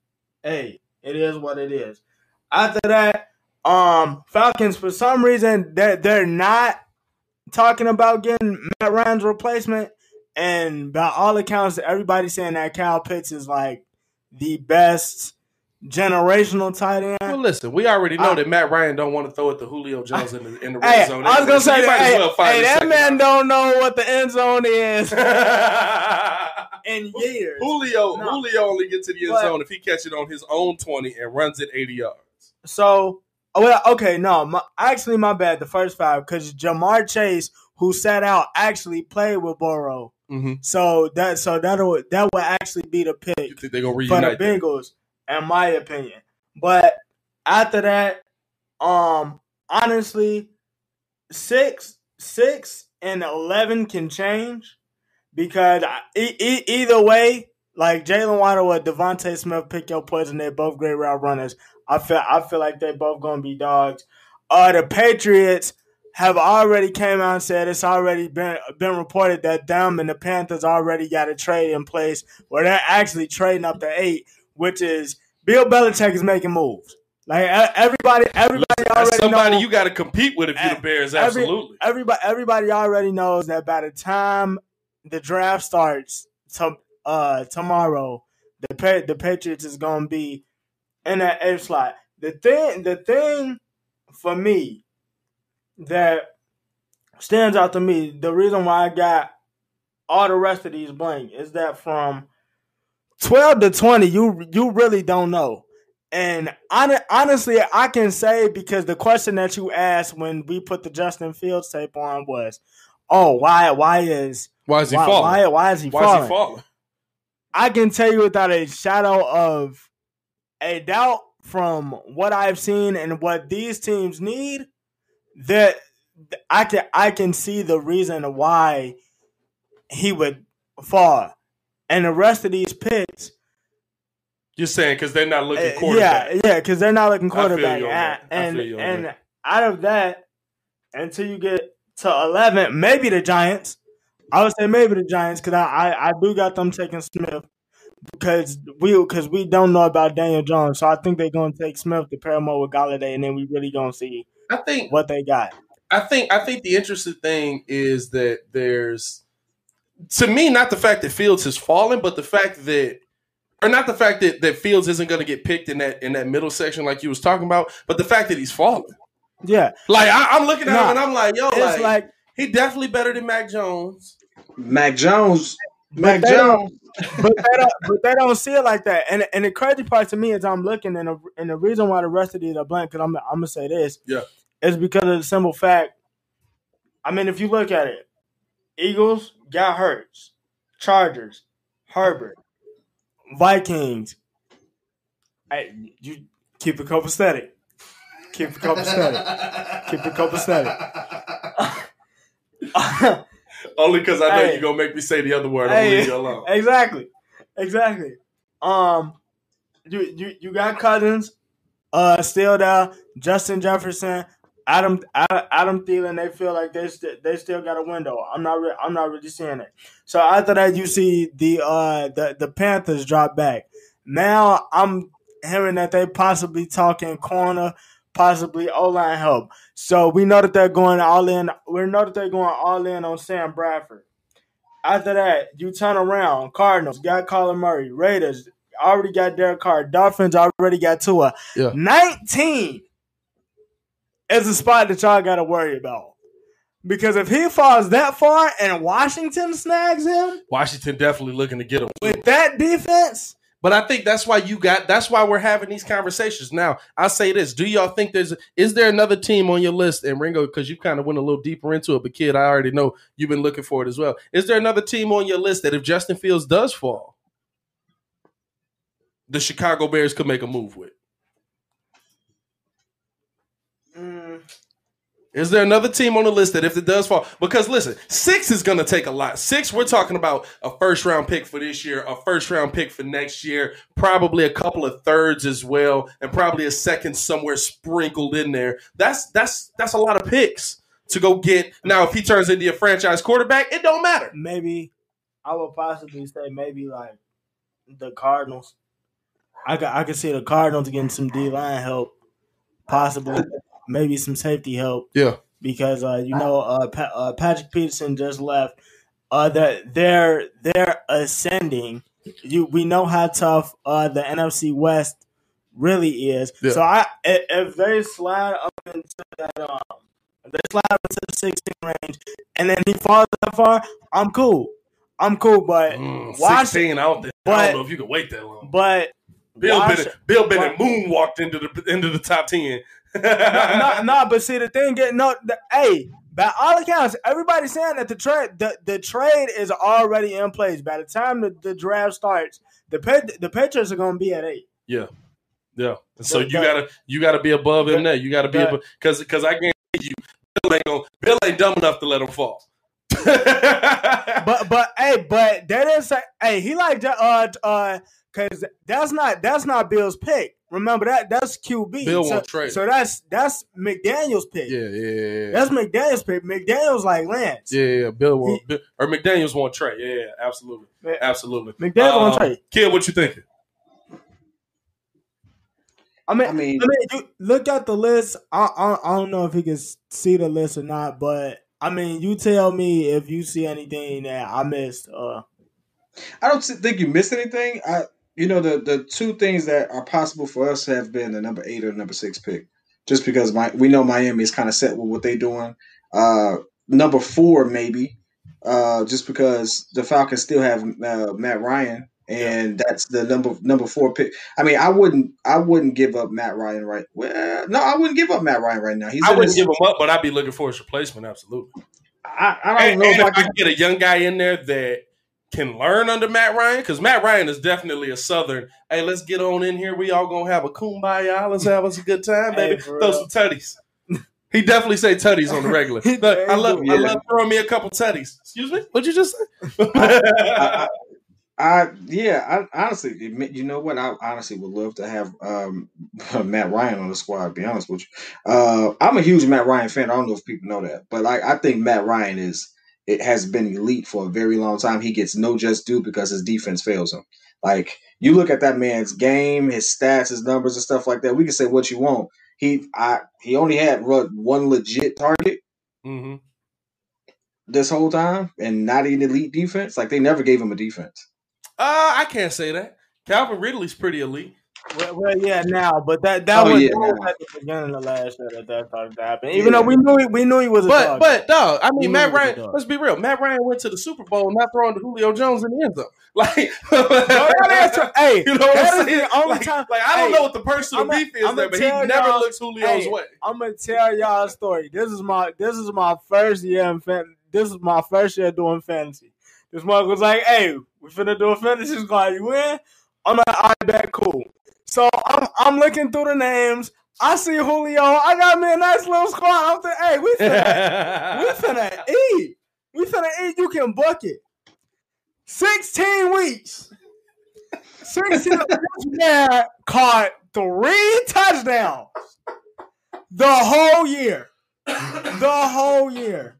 hey, it is what it is. After that, um, Falcons for some reason they're they're not talking about getting Matt Ryan's replacement, and by all accounts, everybody's saying that Kyle Pitts is like the best generational tight end. Well, listen, we already know I- that Matt Ryan don't want to throw it to Julio Jones in the in the Hey, red zone. I was gonna So say that. Hey, well hey, that second man don't know what the end zone is in years. Julio, No. Julio only gets to the end But- zone if he catches it on his own twenty and runs it eighty yards. So, oh, well, okay, no, my, actually, my bad. The first five because Ja'Marr Chase, who sat out, actually played with Burrow. Mm-hmm. So that so that'll that would actually be the pick You think they're gonna for the reunite? them? In my opinion. But after that, um, honestly, six, six, and eleven can change because either way, like Jaylen Waddle or DeVonta Smith, pick your poison. They're both great route runners. I feel I feel like they're both gonna be dogs. Uh, the Patriots have already came out and said it's already been been reported that them and the Panthers already got a trade in place where they're actually trading up to eight, which is Bill Belichick is making moves. Like everybody, everybody That's already somebody know, you got to compete with if you're the Bears. every- Absolutely. everybody, everybody already knows that by the time the draft starts to, uh, tomorrow, the the Patriots is gonna be in that A slot. The thing, the thing for me that stands out to me, the reason why I got all the rest of these blank is that from twelve to twenty, you you really don't know. And hon- honestly, I can say because the question that you asked when we put the Justin Fields tape on was, "Oh, why? Why is Why is he why, falling? Why, why is he Why falling? is he falling? I can tell you without a shadow of a doubt from what I've seen and what these teams need that I can I can see the reason why he would fall. And the rest of these picks, You're saying because they're not looking uh, quarterback. yeah, yeah, because they're not looking I feel quarterback. you on And. I and, feel you on and that. out of that, until you get to eleven, maybe the Giants. I would say maybe the Giants because I, I I do got them taking Smith because we because we don't know about Daniel Jones, so I think they're gonna take Smith to pair him up with Golladay, and then we really gonna see I think what they got. I think I think the interesting thing is that there's to me not the fact that Fields has fallen, but the fact that or not the fact that, that Fields isn't going to get picked in that in that middle section like you was talking about, but the fact that he's fallen. Yeah, Like I, I'm looking at Nah, him and I'm like, yo, it's like, like he definitely better than Mac Jones. Mac Jones. Mac they Jones. but they don't, but they don't see it like that. And and the crazy part to me is I'm looking and the, and the reason why the rest of these are blank because I'm I'm gonna say this Yeah. is because of the simple fact. I mean, if you look at it, Eagles got Hurts, Chargers, Herbert, Vikings. Hey, you keep a couple. Keep a couple. Keep a couple. Only because I know Hey. you're gonna make me say the other word. I'm Hey, leave you alone. Exactly. Exactly. Um you you you got Cousins, uh still there, Justin Jefferson, Adam Adam, Thielen, they feel like they st- they still got a window. I'm not re- I'm not really seeing it. So after that you see the uh the, the Panthers drop back. Now I'm hearing that they possibly talking corner, possibly O line help. So we know that they're going all in. We know that they're going all in on Sam Bradford. After that, you turn around. Cardinals got Colin Murray. Raiders already got Derek Carr. Dolphins already got Tua. Yeah. 19 is a spot that y'all got to worry about. Because if he falls that far and Washington snags him Washington definitely looking to get him. with that defense, But I think that's why you got. That's why we're having these conversations now. I say this: Do y'all think there's is there another team on your list? And Ringo, because you kind of went a little deeper into it, but kid, I already know you've been looking for it as well. Is there another team on your list that if Justin Fields does fall, the Chicago Bears could make a move with? Is there another team on the list that if it does fall, because listen, six is going to take a lot. Six, we're talking about a first round pick for this year, a first round pick for next year, probably a couple of thirds as well, and probably a second somewhere sprinkled in there. That's that's that's a lot of picks. to go get. Now, if he turns into a franchise quarterback, it don't matter. Maybe I would possibly say maybe like the Cardinals. I could I could see the Cardinals getting some D line help, possibly maybe some safety help. Yeah. because uh, you know uh, pa- uh, Patrick Peterson just left. Uh, that they're they're ascending. You we know how tough uh, the NFC West really is. Yeah. So I if, if they slide up into that um, if they slide up into the 16 range and then he falls that far, I'm cool. I'm cool, but watch 16, I don't, think, I don't know if you can wait that long. but Bill watch- Bennett, Bill Bennett moonwalked into the into the top ten. No, no, no, but see the thing, get no, the, hey, by all accounts, everybody's saying that the trade, the, the trade is already in place. By the time the, the draft starts, the Pat- the Patriots are going to be at eight. Yeah, yeah. So The- you gotta you gotta be above him there. You gotta be above because because I guarantee you, Bill ain't gonna, Bill ain't dumb enough to let him fall. But but hey, but that is say, hey, he like uh uh, because that's not that's not Bill's pick. Remember that that's QB. Bill so, won't trade. So that's that's McDaniel's pick. Yeah, yeah, yeah, yeah. That's McDaniel's pick. McDaniel's like Lance. Yeah, yeah, Bill will, Bill, or McDaniel's won't trade. Yeah, yeah, absolutely, absolutely. McDaniels won't Um, trade. Kid, what you thinking? I mean, I mean, you look at the list. I, I I don't know if he can see the list or not, but I mean, you tell me if you see anything that I missed. Uh, I don't think you missed anything. I, you know, the the two things that are possible for us have been the number eight or number six pick, just because my we know Miami is kind of set with what they're doing. Uh, number four maybe, uh, just because the Falcons still have uh, Matt Ryan, and that's the number number four pick. I mean, I wouldn't I wouldn't give up Matt Ryan right. Well, no, I wouldn't give up Matt Ryan right now. He's I wouldn't his- give him up, but I'd be looking for his replacement. Absolutely. I, I don't and, know and if I I can. can get a young guy in there that can learn under Matt Ryan, because Matt Ryan is definitely a Southern. Hey, let's get on in here. We all gonna have a kumbaya. Let's have us a good time, baby. for Throw some tutties. He definitely say tutties on the regular. Look, I love, I love throwing me a couple tutties. Excuse me, what'd you just say? I, I yeah, I honestly, admit- you know what? I honestly would love to have um, Matt Ryan on the squad. To be honest with you, uh, I'm a huge Matt Ryan fan. I don't know if people know that, but like, I think Matt Ryan is it has been elite for a very long time. He gets no just due because his defense fails him. Like you look at that man's game, his stats, his numbers, and stuff like that. We can say what you want. He I he only had one legit target mm-hmm. this whole time, and not an elite defense. Like they never gave him a defense. Uh, I can't say that. Calvin Ridley's pretty elite. Well, well, yeah, now, but that that Oh, was yeah, that was at the beginning of last year that that started to happen. Even though we knew he, we knew he was a But dog. but dog, I mean Matt he was a Ryan. Let's be real. Matt Ryan went to the Super Bowl not throwing to Julio Jones in the end zone. Like, true. Hey, you know what I'm saying? the only like, time- like, I don't hey, know what the personal beef is there, but he never looks Julio's hey, way. I'm gonna tell y'all a story. This is my this is my first year in fan. This is my first year doing fantasy. This mother was like, "Hey, we finna do a fantasy squad. You win?" I'm like, "All right, cool." So I'm I'm looking through the names. I see Julio. I got me a nice little squad. I'm thinking, "Hey, we finna we finna eat. We finna eat. You can book it." Sixteen weeks. 16 this man caught three touchdowns the whole year. The whole year.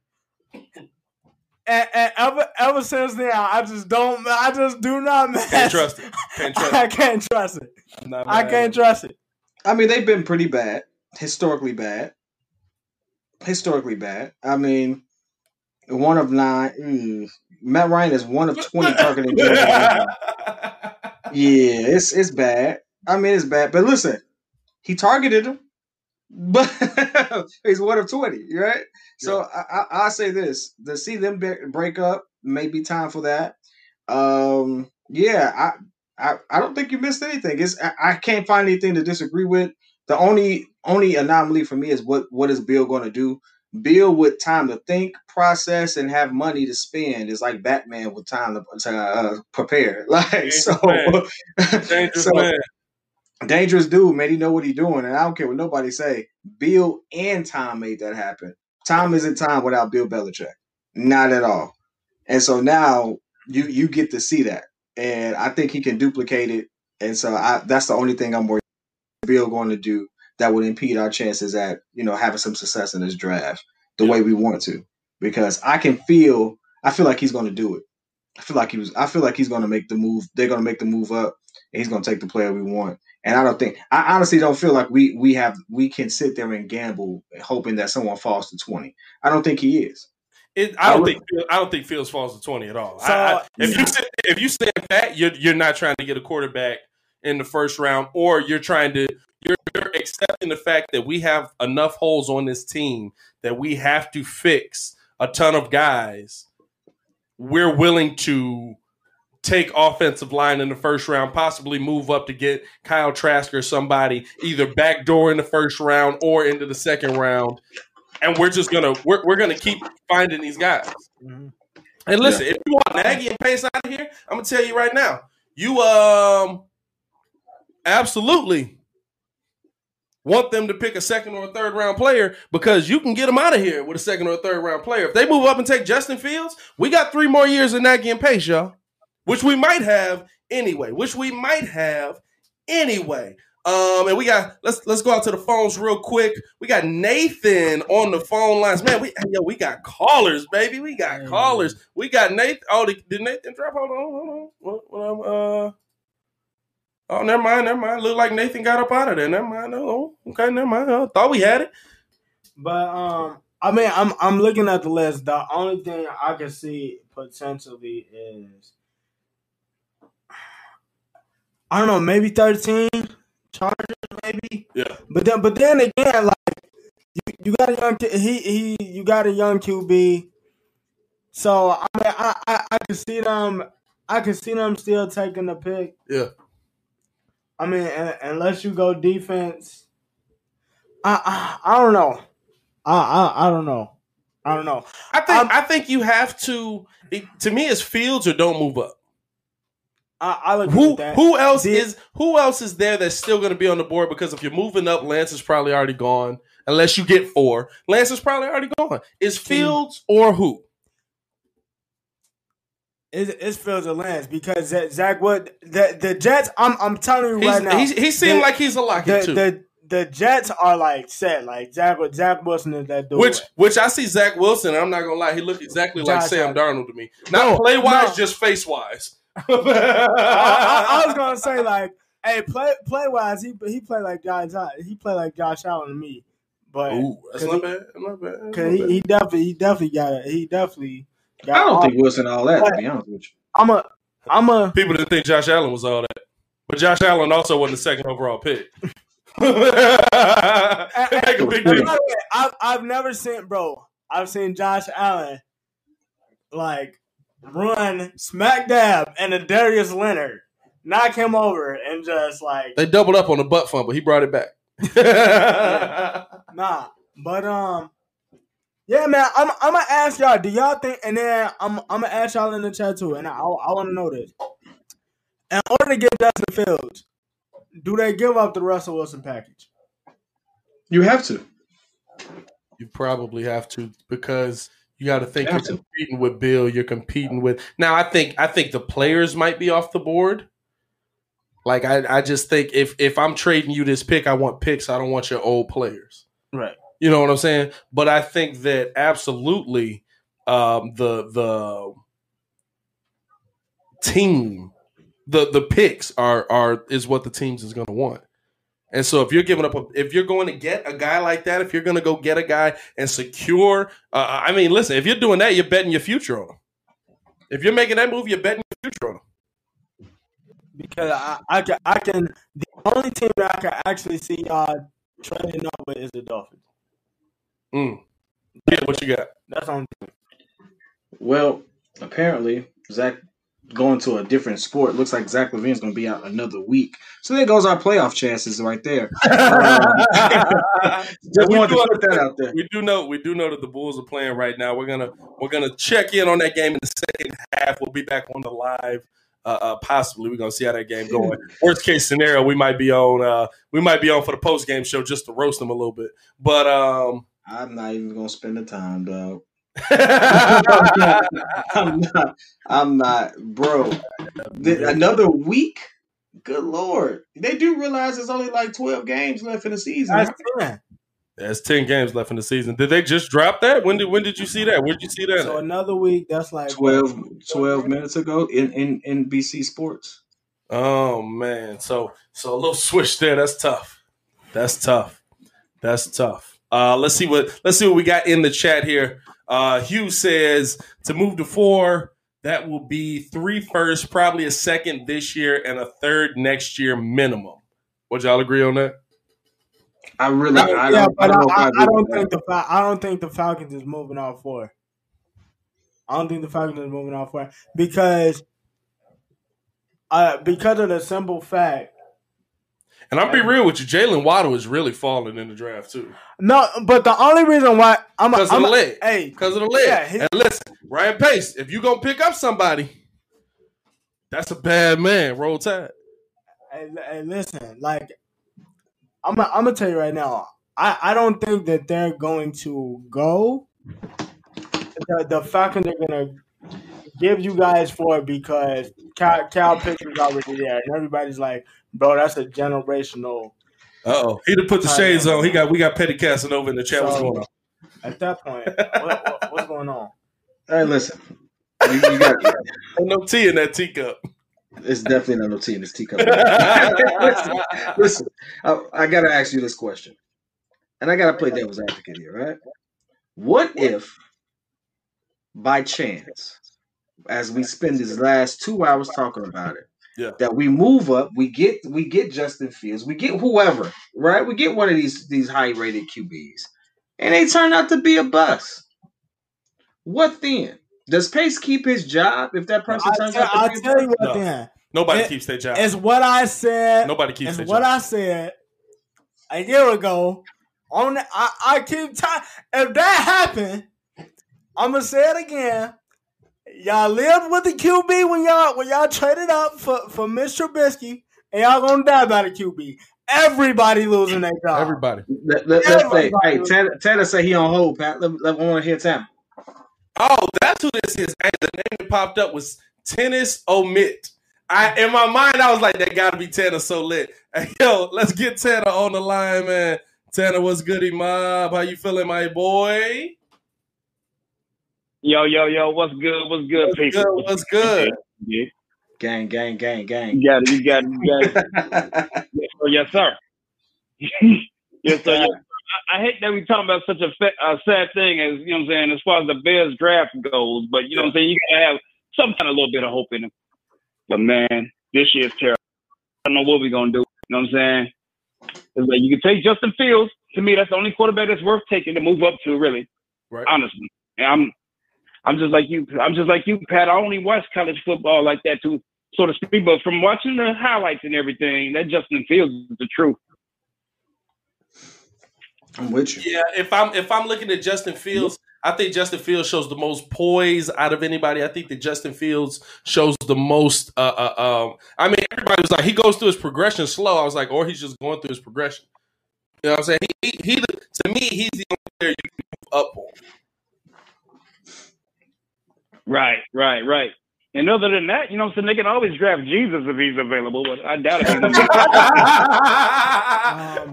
And, and ever ever since then, I just don't. I just do not mess. Can't trust it. Can't trust I can't trust it. Not I can't trust it. I mean, they've been pretty bad, historically bad, historically bad. I mean, one of nine. mm, Matt Ryan is one of twenty targeting. yeah, it's it's bad. I mean, it's bad. But listen, he targeted him, but he's one of twenty, right? So I, I I say this: to see them break up, may be time for that. Um, yeah, I. I, I don't think you missed anything. It's I, I can't find anything to disagree with. The only only anomaly for me is what what is Bill going to do? Bill with time to think, process, and have money to spend is like Batman with time to, to uh, prepare. Like so, Dangerous so man. dangerous dude, man. He know what he doing, and I don't care what nobody say. Bill and Tom made that happen. Tom isn't Tom without Bill Belichick, not at all. And so now you you get to see that, and I think he can duplicate it. And so I, that's the only thing I'm worried. Bill going to do that would impede our chances at you know having some success in this draft. the way we want to because I can feel I feel like he's going to do it. I feel like he was I feel like he's going to make the move. They're going to make the move up and he's going to take the player we want. And I don't think I honestly don't feel like we we have we can sit there and gamble hoping that someone falls to 20. I don't think he is. It, I don't think I don't think Fields falls to twenty at all. I- I- if you sit- if you stand fat, you're you're not trying to get a quarterback in the first round, or you're trying to you're, you're accepting the fact that we have enough holes on this team that we have to fix a ton of guys. We're willing to take offensive line in the first round, possibly move up to get Kyle Trask or somebody either backdoor in the first round or into the second round. And we're just gonna we're, we're gonna keep finding these guys. And listen, if you want Nagy and Pace out of here, I'm gonna tell you right now, you um absolutely want them to pick a second or a third round player because you can get them out of here with a second or a third round player. If they move up and take Justin Fields, we got three more years of Nagy and Pace, y'all. Which we might have anyway. Which we might have anyway. Um, and we got let's let's go out to the phones real quick. We got Nathan on the phone lines. Man, we yo, we got callers, baby. We got callers. We got Nathan. Oh, did, did Nathan drop? Hold on, hold on. What, what, um, uh, oh, never mind, never mind. Look like Nathan got up out of there. Never mind. Oh, okay, never mind. I thought we had it. But um, I mean, I'm I'm looking at the list. The only thing I can see potentially is I don't know, maybe 13 Chargers, maybe. Yeah. But then, but then again, like you, you got a young he he you got a young QB. So I mean, I, I I can see them. I can see them still taking the pick. Yeah. I mean, un- unless you go defense, I I, I don't know. I, I I don't know. I don't know. I think I think you have to. It, to me, it's Fields or don't move up. I, I Who that. who else Did- is who else is there that's still going to be on the board? Because if you're moving up, Lance is probably already gone. Unless you get four, Lance is probably already gone. Is Fields or who? It's, it's Fields or Lance because Zach- Wood, the the Jets. I'm I'm telling you He's- right now. he's- he seemed the- like he's a lock the, too. The, the Jets are like set. Like Zach Zach Wilson is that dude. Which which I see Zach Wilson. I'm not gonna lie, he looked exactly like Sam. Darnold to me. Not No, play wise, no. just face wise. I, I- I was gonna say like, hey, play play wise, he he played like Josh uh, he played like Josh Allen to me. But Ooh, that's 'cause not he- bad. Not bad. That's Cause not he, bad. he definitely he definitely got it. He definitely. Got I don't think Wilson all that, to be honest with you. I'm a I'm a People didn't think Josh Allen was all that, but Josh Allen also wasn't the second overall pick. Make a big By deal. the way, I've I've never seen bro. I've seen Josh Allen like run smack dab and a Darius Leonard knock him over and just like They doubled up on the butt fumble. He brought it back. nah. But um, yeah, man. I'm I'm gonna ask y'all. Do y'all think? And then I'm I'm gonna ask y'all in the chat too. And I I want to know this. In order to get Justin Fields, do they give up the Russell Wilson package? You have to. You probably have to because you got to think You you're competing with Bill. You're competing with now. I think I think the players might be off the board. Like I, I just think if if I'm trading you this pick, I want picks. I don't want your old players. Right. You know what I'm saying? But I think that absolutely um, the the team, the the picks are are is what the teams is going to want. And so if you're giving up, a, if you're going to get a guy like that, if you're going to go get a guy and secure, uh, I mean, listen, if you're doing that, you're betting your future on him. If you're making that move, you're betting your future on him. Because I, I can I can the only team that I can actually see y'all trading up with is the Dolphins. Mm. Yeah, what you got? That's on. Well, apparently Zach going to a different sport. Looks like Zach LaVine's going to be out another week. So there goes our playoff chances right there. Just We wanted do to put that out there. We do know we do know that the Bulls are playing right now. We're gonna we're gonna check in on that game in the second half. We'll be back on the live. Uh, uh, possibly we're gonna see how that game going. Worst case scenario, we might be on uh, we might be on for the post game show just to roast them a little bit. But um, I'm not even going to spend the time, dog. I'm not. I'm not, bro. Th- another week. Good lord, they do realize there's only like 12 games left in the season. That's ten. There's ten games left in the season. Did they just drop that? When did when did you see that? Where did you see that? So at? another week, that's like 12, 12 minutes ago in, in, in BC Sports. Oh man, so so a little switch there. That's tough. That's tough. That's tough. Uh, let's see what let's see what we got in the chat here. Uh, Hugh says to move to four, that will be three first, probably a second this year, and a third next year minimum. Would y'all agree on that? I really, I yeah, don't, but I I, don't, know if I, I I don't think that. the I don't think the Falcons is moving off four. I don't think the Falcons is moving off four because, uh, because of the simple fact. And I'll be real with you, Jaylen Waddle is really falling in the draft too. No, but the only reason why I'm Because of the leg. Hey, Because of the leg. Yeah, his- and listen, Ryan Pace, if you gonna pick up somebody, that's a bad man. Roll Tide. Hey, listen, like I'm, I'm gonna tell you right now. I, I don't think that they're going to go. The, the Falcons are gonna give you guys for it because Cal, Kyle Pitts is already there, and everybody's like, "Bro, that's a generational." Uh oh, he done put the shades on. He got we got Petty Casanova in the chat. What's going on? At that point, what, what, what's going on? Hey, listen, you, you got Ain't no tea in that teacup. It's definitely not no tea in this teacup. listen, listen I, I got to ask you this question, and I got to play devil's advocate here, right? What if, by chance, as we spend these last two hours talking about it, Yeah. that we move up, we get we get Justin Fields, we get whoever, right? We get one of these these high rated QBs, and they turn out to be a bust. What then? Does Pace keep his job if that person I turns tell, out to I'll be a tell you bust? what No. then. Nobody It- keeps their job. It's what I said. Nobody keeps It's their what job. I said a year ago. On the, I, I keep time. If that happened, I'm gonna say it again. Y'all lived with the QB when y'all when y'all traded up for for Mr. Trubisky, and y'all gonna die by the QB. Everybody losing their job. Everybody. Let, let, let's say, hey, Tanner, Tanner say he on hold, Pat. Let, let, I want to hear Tanner. Oh, that's who this is. Hey, the name that popped up was Tennis Omit. I in my mind, I was like, that gotta be Tanner so lit. Hey, yo, let's get Tanner on the line, man. Tanner, what's goody, mob? How you feeling, my boy? Yo, yo, yo, what's good? What's good, What's people? good? What's good? Yeah. Gang, gang, gang, gang. You got it, you got it, you got it. yes, sir, yes, sir. yes, sir, yes, sir. I, I hate that we talking about such a fa- uh, sad thing as, you know what I'm saying, as far as the Bears draft goes, but you know what I'm saying, you gotta have some kind of little bit of hope in it. But man, this year's terrible. I don't know what we're gonna do. You know what I'm saying? It's like you can take Justin Fields. To me, that's the only quarterback that's worth taking to move up to, really. Right. Honestly. And I'm I'm just like you. I'm just like you, Pat. I only watch college football like that too, so to speak. But from watching the highlights and everything, that Justin Fields is the truth. I'm with you. Yeah, if I'm if I'm looking at Justin Fields, I think Justin Fields shows the most poise out of anybody. I think that Justin Fields shows the most. Uh, uh, um, I mean, everybody was like, he goes through his progression slow. I was like, or he's just going through his progression. You know what I'm saying? He, he, he to me, he's the only player you can move up on. Right, right, right. And other than that, you know, what I'm saying they can always draft Jesus if he's available, but I doubt it. he's available.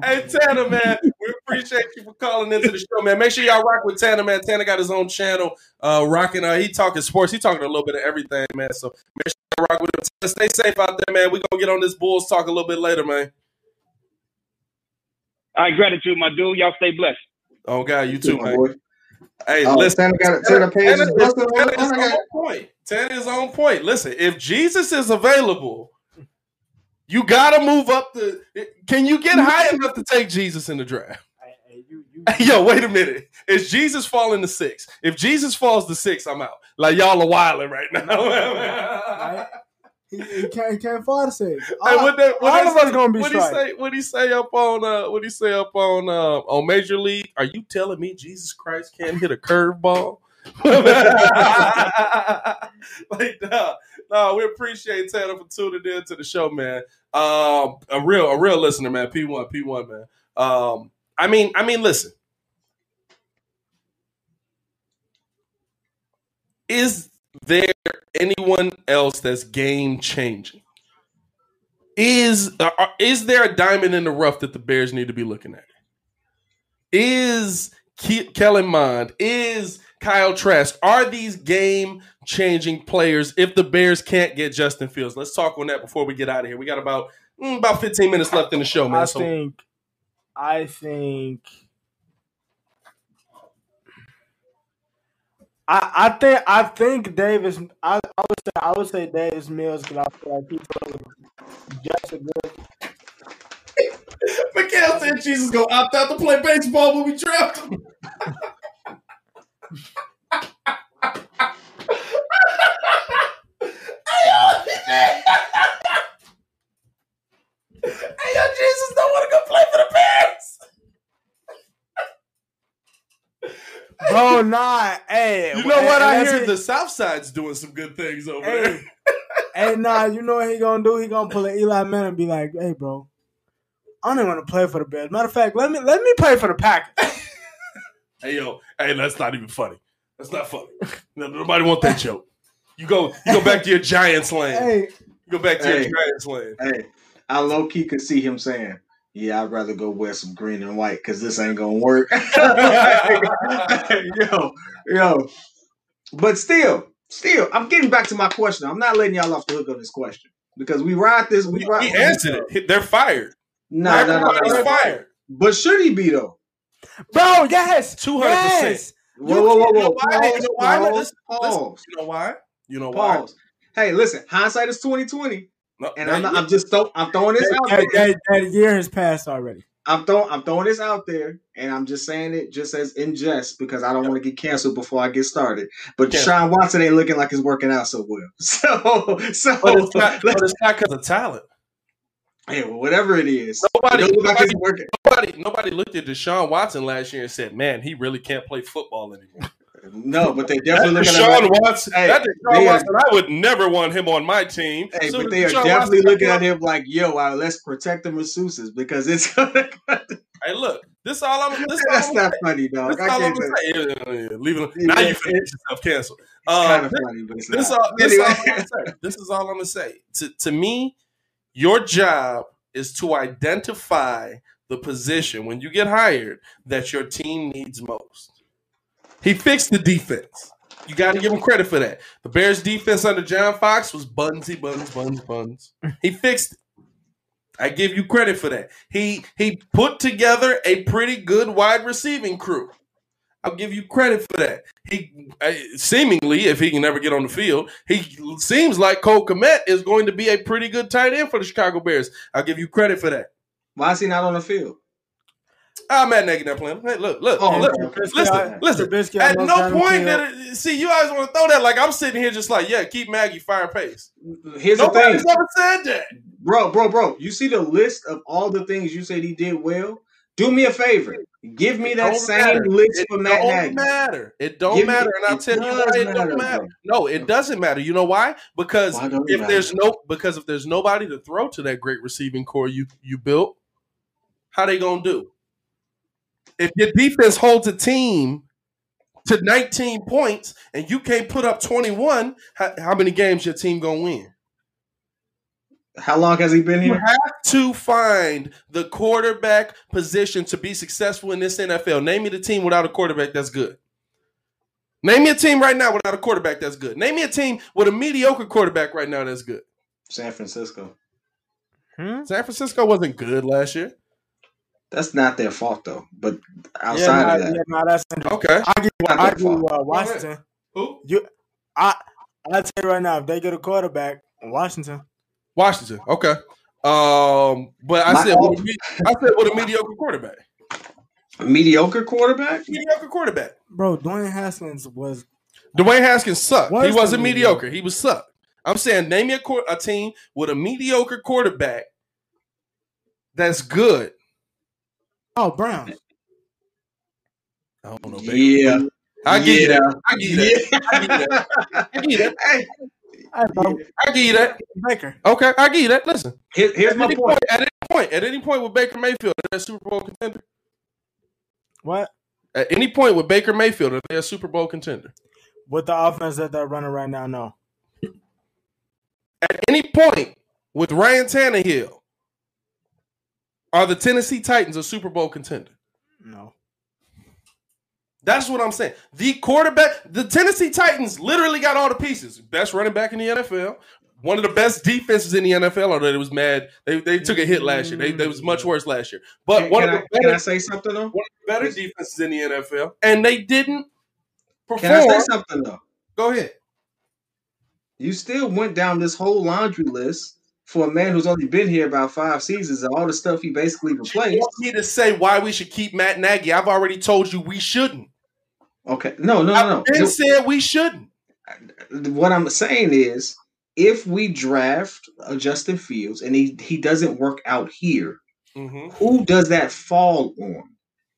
hey Tanner, man, we appreciate you for calling into the show, man. Make sure y'all rock with Tanner, man. Tanner got his own channel, uh, rocking. Uh, he talking sports. He talking a little bit of everything, man. So make sure y'all rock with him. Stay safe out there, man. We gonna get on this Bulls talk a little bit later, man. All right, gratitude, my dude. Y'all stay blessed. Oh God, you too, my man. Boy. Hey, Oh, listen. Tanner got it. Tanner Page is Tanner busting on Tanner it. is I got- on point. Tanner is on point. Listen, if Jesus is available, you gotta move up the. Can you get high enough to take Jesus in the draft? Yo, wait a minute. Is Jesus falling to six? If Jesus falls to six, I'm out. Like y'all are wilding right now. He, he can't, he can't fall to six. Hey, All, what they, what all of us gonna be what he straight. say? What he say up on? Uh, what he say up on? Uh, on Major League? Are you telling me Jesus Christ can't hit a curveball? like, no, no, we appreciate Tanner for tuning in to the show, man. Um, a real, a real listener, man. P one, P one, man. Um, I mean, I mean, listen. Is there anyone else that's game changing? Is uh, is there a diamond in the rough that the Bears need to be looking at? is Ke- Kellen Mond, is Kyle Trask, are these game changing players if the Bears can't get Justin Fields? Let's talk on that before we get out of here. We got about mm, about 15 minutes left in the show, man. I so think, I think, I, I think, I think Davis. I, I would say, I would say Davis Mills because I feel like he's just a good. Mikael said Jesus gonna opt out to play baseball when we draft him. Hey, yo, Jesus don't want to go play for the Bears. Bro, nah, hey. You know what? and I hear it. the South Side's doing some good things over Hey, there. hey, nah, you know what he gonna do? He gonna pull an Eli Manning and be like, "Hey, bro, I don't even want to play for the Bears. Matter of fact, let me let me play for the Packers." Hey, yo, hey, that's not even funny. That's not funny. Nobody want that joke. You go, you go back to your Giants land. hey, You go back to Hey. your Giants land. Hey, I low key could see him saying, "Yeah, I'd rather go wear some green and white because this ain't gonna work." yo, yo, but still, still, I'm getting back to my question. I'm not letting y'all off the hook on this question because we ride this. We ride. He answered it. They're fired. No, no, no, Everybody's no. fired. But should he be though? bro, yes, 200%. yes. Whoa, whoa, whoa, You know whoa! why? You know why? Pause, Listen, pause, listen. You know why? You know why? pause. Hey, listen, hindsight is twenty twenty, No, and I'm, not, I'm just throw, I'm throwing this out That, there. that, that year has passed already. I'm throwing I'm throwing this out there, and I'm just saying it just as in jest because I don't want to get canceled before I get started. But Yeah. Deshaun Watson ain't looking like he's working out so well. So so but it's not. But it's not because of talent. hey, well, whatever it is, Nobody, it like nobody, working. nobody, nobody looked at Deshaun Watson last year and said, "Man, he really can't play football anymore." No, but they definitely looking Deshaun at Watson. Hey, that Deshaun they are- Watson. I would never want him on my team. Hey, Soon but they are definitely Watson looking at him like, yo, uh, let's protect the masseuses because it's gonna. Hey, look, this all I'm. This That's all not I'm funny, dog. I can't. say- say. Yeah, yeah, yeah, Leave it. Now you get yourself canceled. Um, kind of this- funny, but this all, this Anyway. all I'm gonna say. This is all I'm gonna say. To to me, your job is to identify the position when you get hired that your team needs most. He fixed the defense. You got to give him credit for that. The Bears' defense under John Fox was bunsy, buns, buns, buns. He fixed. I give you credit for that. He he put together a pretty good wide receiving crew. I'll give you credit for that. He seemingly, if he can never get on the field, he seems like Cole Kmet is going to be a pretty good tight end for the Chicago Bears. I'll give you credit for that. Why is he not on the field? I'm Matt Nagy not playing. Hey, look, look, Oh, look. Listen, listen. Trubisky At no point did it. See, you guys want to throw that like I'm sitting here just like, yeah, keep Nagy fire pace. Here's the Nobody's thing, ever said that. bro, bro, bro. You see the list of all the things you said he did well. Do me a favor. Give me that same matter. list It for Matt don't Nagy. matter. It don't Give me- matter, and I'll tell you why it matter, don't matter. bro. No, it doesn't matter. You know why? Because Why if matter? there's no because if there's nobody to throw to that great receiving core you you built, how they gonna do? If your defense holds a team to 19 points and you can't put up 21, how, how many games your team gonna win? How long has he been here? You have to find the quarterback position to be successful in this NFL. Name me the team without a quarterback that's good. Name me a team right now without a quarterback that's good. Name me a team with a mediocre quarterback right now that's good. San Francisco. Hmm? San Francisco wasn't good last year. That's not their fault though. But Yeah, outside nah, of that, yeah, nah, that's Okay. I give, Not I give fault. uh, Washington. Who? You, I, I tell you right now, if they get a quarterback, Washington. Washington. Okay. Um, but I My- said with a, me- I said with a mediocre quarterback. a mediocre quarterback. Mediocre quarterback. Bro, Dwayne Haskins was Dwayne Haskins sucked. Worse he wasn't than mediocre. He was sucked. I'm saying name me a, a team with a mediocre quarterback that's good. Oh Brown. I don't know. Baby. Yeah. I give you Yeah. that. I give you that. I give you that. I give you that. Hey, Hey, I give you that. Baker. Okay, I give you that. Listen, here- here's at my any point. At any point, at any point with Baker Mayfield, are they a Super Bowl contender? What? At any point with Baker Mayfield, are they a Super Bowl contender? With the offense that they're running right now, no. At any point with Ryan Tannehill, are the Tennessee Titans a Super Bowl contender? No. That's what I'm saying. The quarterback, the Tennessee Titans literally got all the pieces. Best running back in the NFL. One of the best defenses in the NFL, although it was mad. They, they took a hit last year. They, they was much mm. worse last year. But Can, one can of I, the better, can I say something though? one of the better defenses in the NFL. And they didn't perform. Can I say something though? Go ahead. You still went down this whole laundry list for a man who's only been here about five seasons and all the stuff he basically You replaced. want me to say why we should keep Matt Nagy? I've already told you we shouldn't. Okay, no, no, no, no. Ben The- said we shouldn't. what I'm saying is, if we draft uh, Justin Fields and he he doesn't work out here, Mm-hmm. who does that fall on?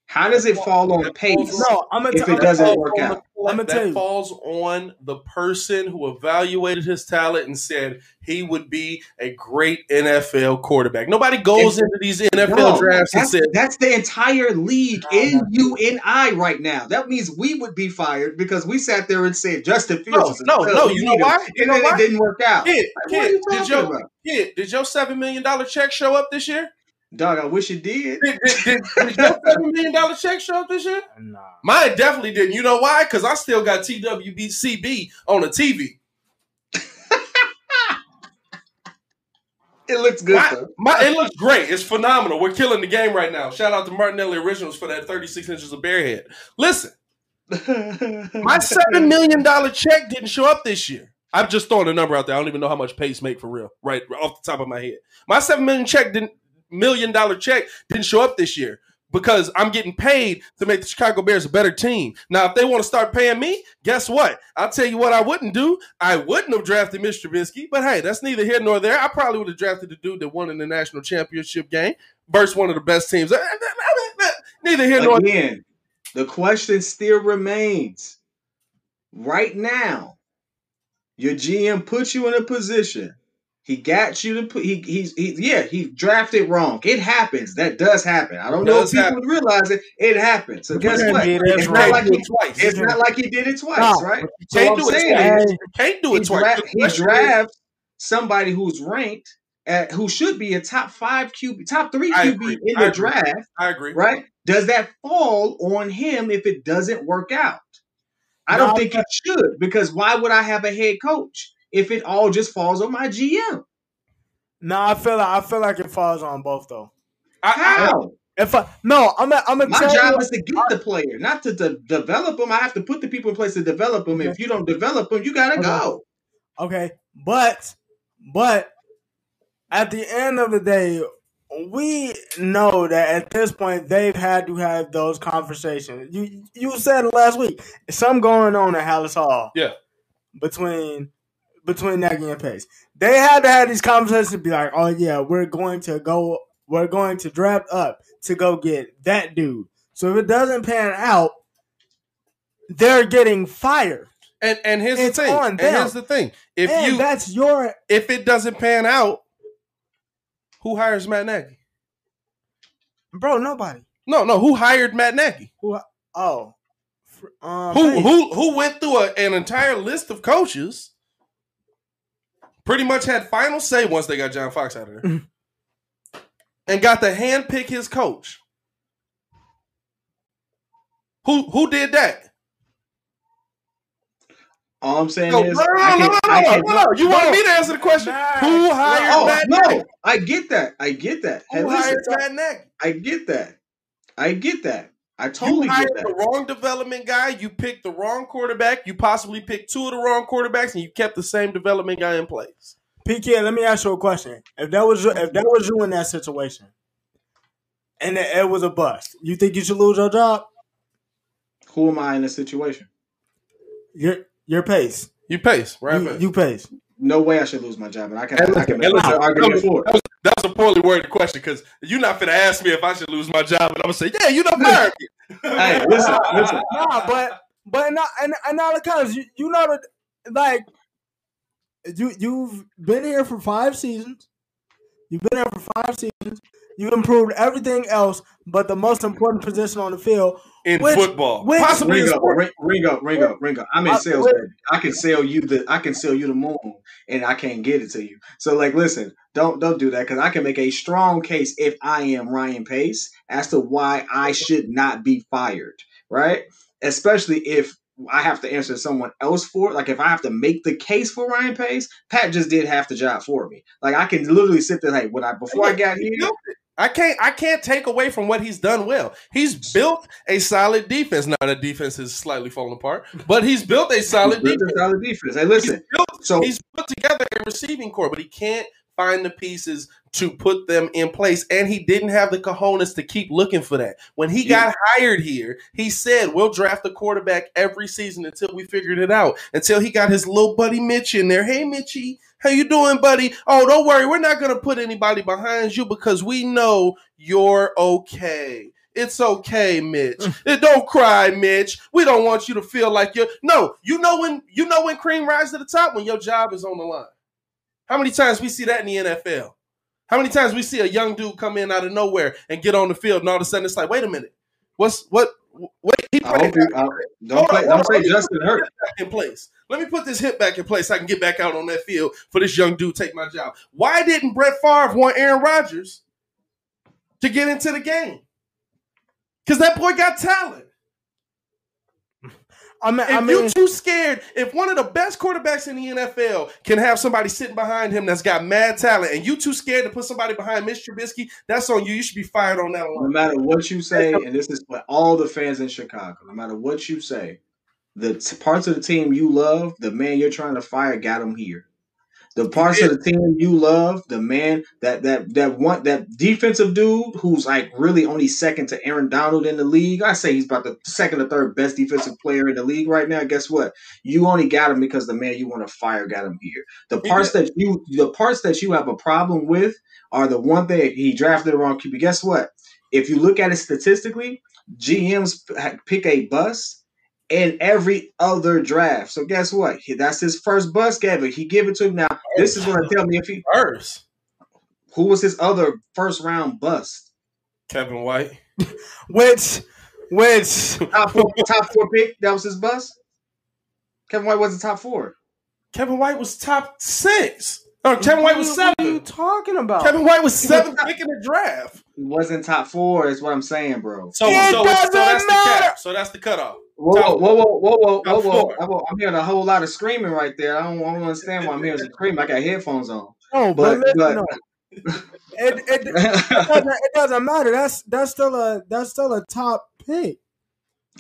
How does it fall on Pace No, I'm gonna if tell it doesn't you. work out? I'ma that tell you. falls on the person who evaluated his talent and said he would be a great NFL quarterback. Nobody goes It's- into these NFL No, drafts and that's, said, that's the entire league in you and I right now. That means we would be fired because we sat there and said Justin Fields. "No, is no, no." You know need why? You And know then why? it didn't work out. Kid, Like, kid, did your about? kid, did your seven million dollar check show up this year? Dog, I wish it did. Did, did, did, did your seven million dollar check show up this year? Nah. Mine definitely didn't. You know why? Because I still got TWBCB on the TV. It looks good My, though. my, it looks great. It's phenomenal. We're killing the game right now. Shout out to Martinelli Originals for that 36 inches of bare head. Listen, my seven million dollar check didn't show up this year. I'm just throwing a number out there. I don't even know how much Pace make for real, right, off the top of my head. My seven million check didn't million dollar check didn't show up this year because I'm getting paid to make the Chicago Bears a better team. Now, if they want to start paying me, guess what? I'll tell you what I wouldn't do. I wouldn't have drafted Mr. Trubisky, but hey, that's neither here nor there. I probably would have drafted the dude that won in the national championship game versus one of the best teams. Neither here nor there. Again, the question still remains. Right now, your GM puts you in a position. He got you to put. He he's he, yeah. He drafted wrong. It happens. That does happen. I don't It know if people happen. would realize it. It happens. So guess what? it is It's right. not like he. do it twice. It's not like he did it twice, No, right? You So can't what do I'm it saying twice. You can't do he, it twice. dra- The he question drafts somebody who's ranked at who should be a top five QB, top three QB in the agree. draft I agree. right? Does that fall on him if it doesn't work out? I No, don't think it should because why would I have a head coach if it all just falls on my GM? No, I feel like I feel like it falls on both though. How? If I no, I'm a, I'm gonna My job you, is to get the player, not to de- develop them. I have to put the people in place to develop them. If you don't develop them, you gotta Okay. go. Okay, but but at the end of the day, we know that at this point they've had to have those conversations. You you said last week. Some going on at Halas Hall Yeah. between between Nagy and Pace. They had to have these conversations to be like, oh yeah, we're going to go, we're going to draft up to go get that dude. So if it doesn't pan out, they're getting fired. And and here's It's the thing. And here's the thing. If and you that's your if it doesn't pan out, who hires Matt Nagy? bro. Nobody. No, no. Who hired Matt Nagy? Who? Oh, um, Who who who went through a, an entire list of coaches? Pretty much had final say once they got John Fox out of there, mm-hmm. and got to hand pick his coach. Who who did that? All I'm saying No, is, no, no, I no, can, no, no, no, no. You want me to answer the question? Who hired oh, Matt no, Nagy? I get that. I get that. Hey, Who listen, hired Matt Nagy? I get that. I get that. I told You hired get the wrong development guy. You picked the wrong quarterback. You possibly picked two of the wrong quarterbacks, and you kept the same development guy in place. PK, let me ask you a question. If that was if that was you in that situation, and it, it was a bust, you think you should lose your job? Who am I in this situation? Your your pace. You pace, right? You, you pace. No way I should lose my job, and I can Hey, I can hey, listen, an argument for that, was, that was a poorly worded question because you're not going to ask me if I should lose my job, and I'm going to say, yeah, you don't fire me. Hey, listen, listen. Nah, but but not and and all because you you know that like you you've been here for five seasons. You've been here for five seasons. You improved everything else, but the most important position on the field in which- football, which- possibly in Ringo, sports. ring, Ringo, Ringo, Ringo. I'm in sales, baby. I can sell you the I can sell you the moon, and I can't get it to you. So, like, listen, don't don't do that because I can make a strong case if I am Ryan Pace as to why I should not be fired. Right? especially if I have to answer someone else for it. Like if I have to make the case for Ryan Pace, Pat just did half the job for me. Like I can literally sit there like when I before I got here. Built. I can't I can't take away from what he's done well. He's built a solid defense. Now the defense is slightly falling apart, but he's built a solid Built defense. a solid defense. Hey, listen. so he's put together a receiving core, but he can't find the pieces to put them in place. And he didn't have the cojones to keep looking for that. When he got hired here, he said, We'll draft a quarterback every season until we figured it out. Until he got his little buddy Mitch in there. Hey Mitchy, how you doing, buddy? Oh, don't worry, we're not gonna put anybody behind you because we know you're okay. It's okay, Mitch. Eh, don't cry, Mitch. We don't want you to feel like you're no. You know when you know when cream rises to the top when your job is on the line. How many times we see that in the NFL? How many times we see a young dude come in out of nowhere and get on the field, and all of a sudden it's like, wait a minute, what's what? Wait, he I hope you, I, don't Hold play, don't hold say. Justin Hurt. put this back in place. Let me put this hip back in place. So I can get back out on that field for this young dude take my job. Why didn't Brett Favre want Aaron Rodgers to get into the game? Because that boy got talent. I mean, If I mean, you too scared, if one of the best quarterbacks in the NFL can have somebody sitting behind him that's got mad talent, and you too scared to put somebody behind Mitch Trubisky, that's on you. You should be fired on that one. No matter what you say, and this is for all the fans in Chicago, no matter what you say, the parts of the team you love, the man you're trying to fire got him here. The parts of the team you love, the man that that that one that defensive dude who's like really only second to Aaron Donald in the league. I say he's about the second or third best defensive player in the league right now. Guess what? You only got him because the man you want to fire got him here. The parts that you the parts that you have a problem with are the one thing he drafted the wrong QB. Guess what? If you look at it statistically, GMs pick a bust in every other draft. So guess what? He- That's his first bust. Gave it. He give it to him. Now this is going to tell me if he first. Who was his other first round bust? Kevin White. which, which top four, top four pick. That was his bust. Kevin White wasn't top four. Kevin White was top six. Oh, Kevin White was What seven. are you talking about? Kevin White was He was seventh pick in the draft. He wasn't top four. Is what I'm saying, bro. So, It so, so doesn't that's the cap. So that's the cutoff. Whoa, whoa, whoa, whoa, whoa, whoa, whoa, whoa. I'm hearing a whole lot of screaming right there. I don't, I don't understand why I'm hearing some screaming. I got headphones on. No, but, But, listen, but no. it, it, it, doesn't, it doesn't matter. That's that's still a that's still a top pick.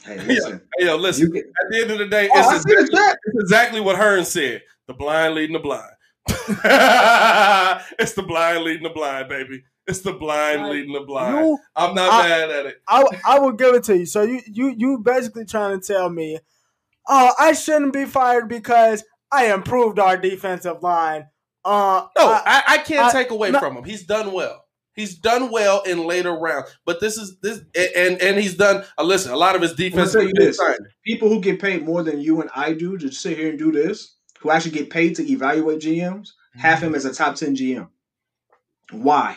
hey, Yo, listen. hey, yo, listen. You get- At the end of the day, Oh, it's, exactly, it's exactly what Hearn said. The blind leading the blind. it's the blind leading the blind, baby. It's the blind Like, leading the blind. you- I'm not I- mad at it. I I will give it to you. So you you you basically trying to tell me, oh, I shouldn't be fired because I improved our defensive line. Uh, No, I- I, I can't I- take away no- from him. He's done well. He's done well in later rounds. But this is this and and he's done. Uh, listen, a lot of his I'm gonna defense. tell you this: people who get paid more than you and I do to sit here and do this, who actually get paid to evaluate GMs, have him as a top ten GM. Why?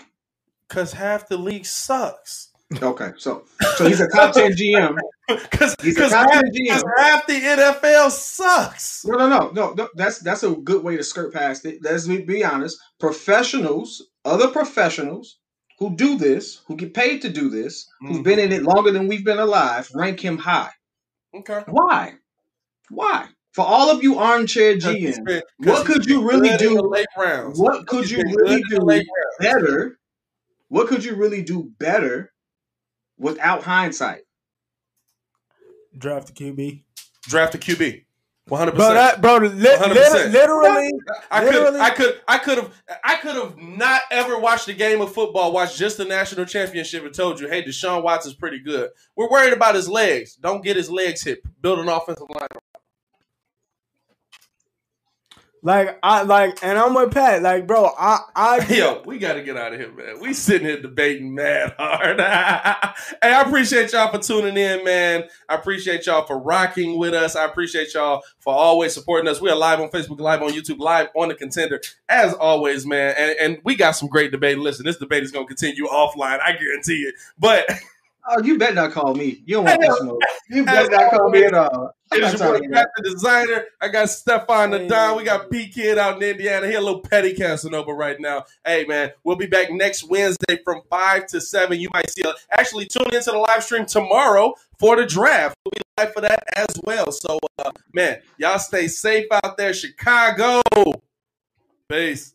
Because half the league sucks. Okay, so so he's a top ten GM. Because half, top ten GM. half the NFL sucks. No, no, no, no, no. That's that's a good way to skirt past it. Let's be, be honest. Professionals, other professionals who do this, who get paid to do this, who've been in it longer than we've been alive, rank him high. Okay. Why? Why? For all of you armchair GMs, what could you really good in the do? late rounds. What could you really good in the do better? What could you really do better without hindsight? draft a QB. Draft a QB. One hundred Bro, percent. that bro, li- 100%. literally, I could, I could, I could have, I could have not ever watched a game of football, watched just the national championship, and told you, hey, Deshaun Watson's pretty good. We're worried about his legs. Don't get his legs hit. Build an offensive line. Like I like, and I'm with Pat. Like, bro, I I Yo, we got to get out of here, man. We sitting here debating mad hard. hey, I appreciate y'all for tuning in, man. I appreciate y'all for rocking with us. I appreciate y'all for always supporting us. We are live on Facebook, live on YouTube, live on the contender, as always, man. And, and we got some great debate. Listen, this debate is going to continue offline. I guarantee it. But Oh, you better not call me. You don't want Hey, this smoke. You better not call me at all. I'm It's your boy, Pat the designer. I got Stefan the Don. We got P Kid out in Indiana. He a little petty Casanova right now. Hey man, we'll be back next Wednesday from five to seven. You might see. A, actually, tune into the live stream tomorrow for the draft. We'll be live for that as well. So, uh, man, y'all stay safe out there, Chicago. Peace.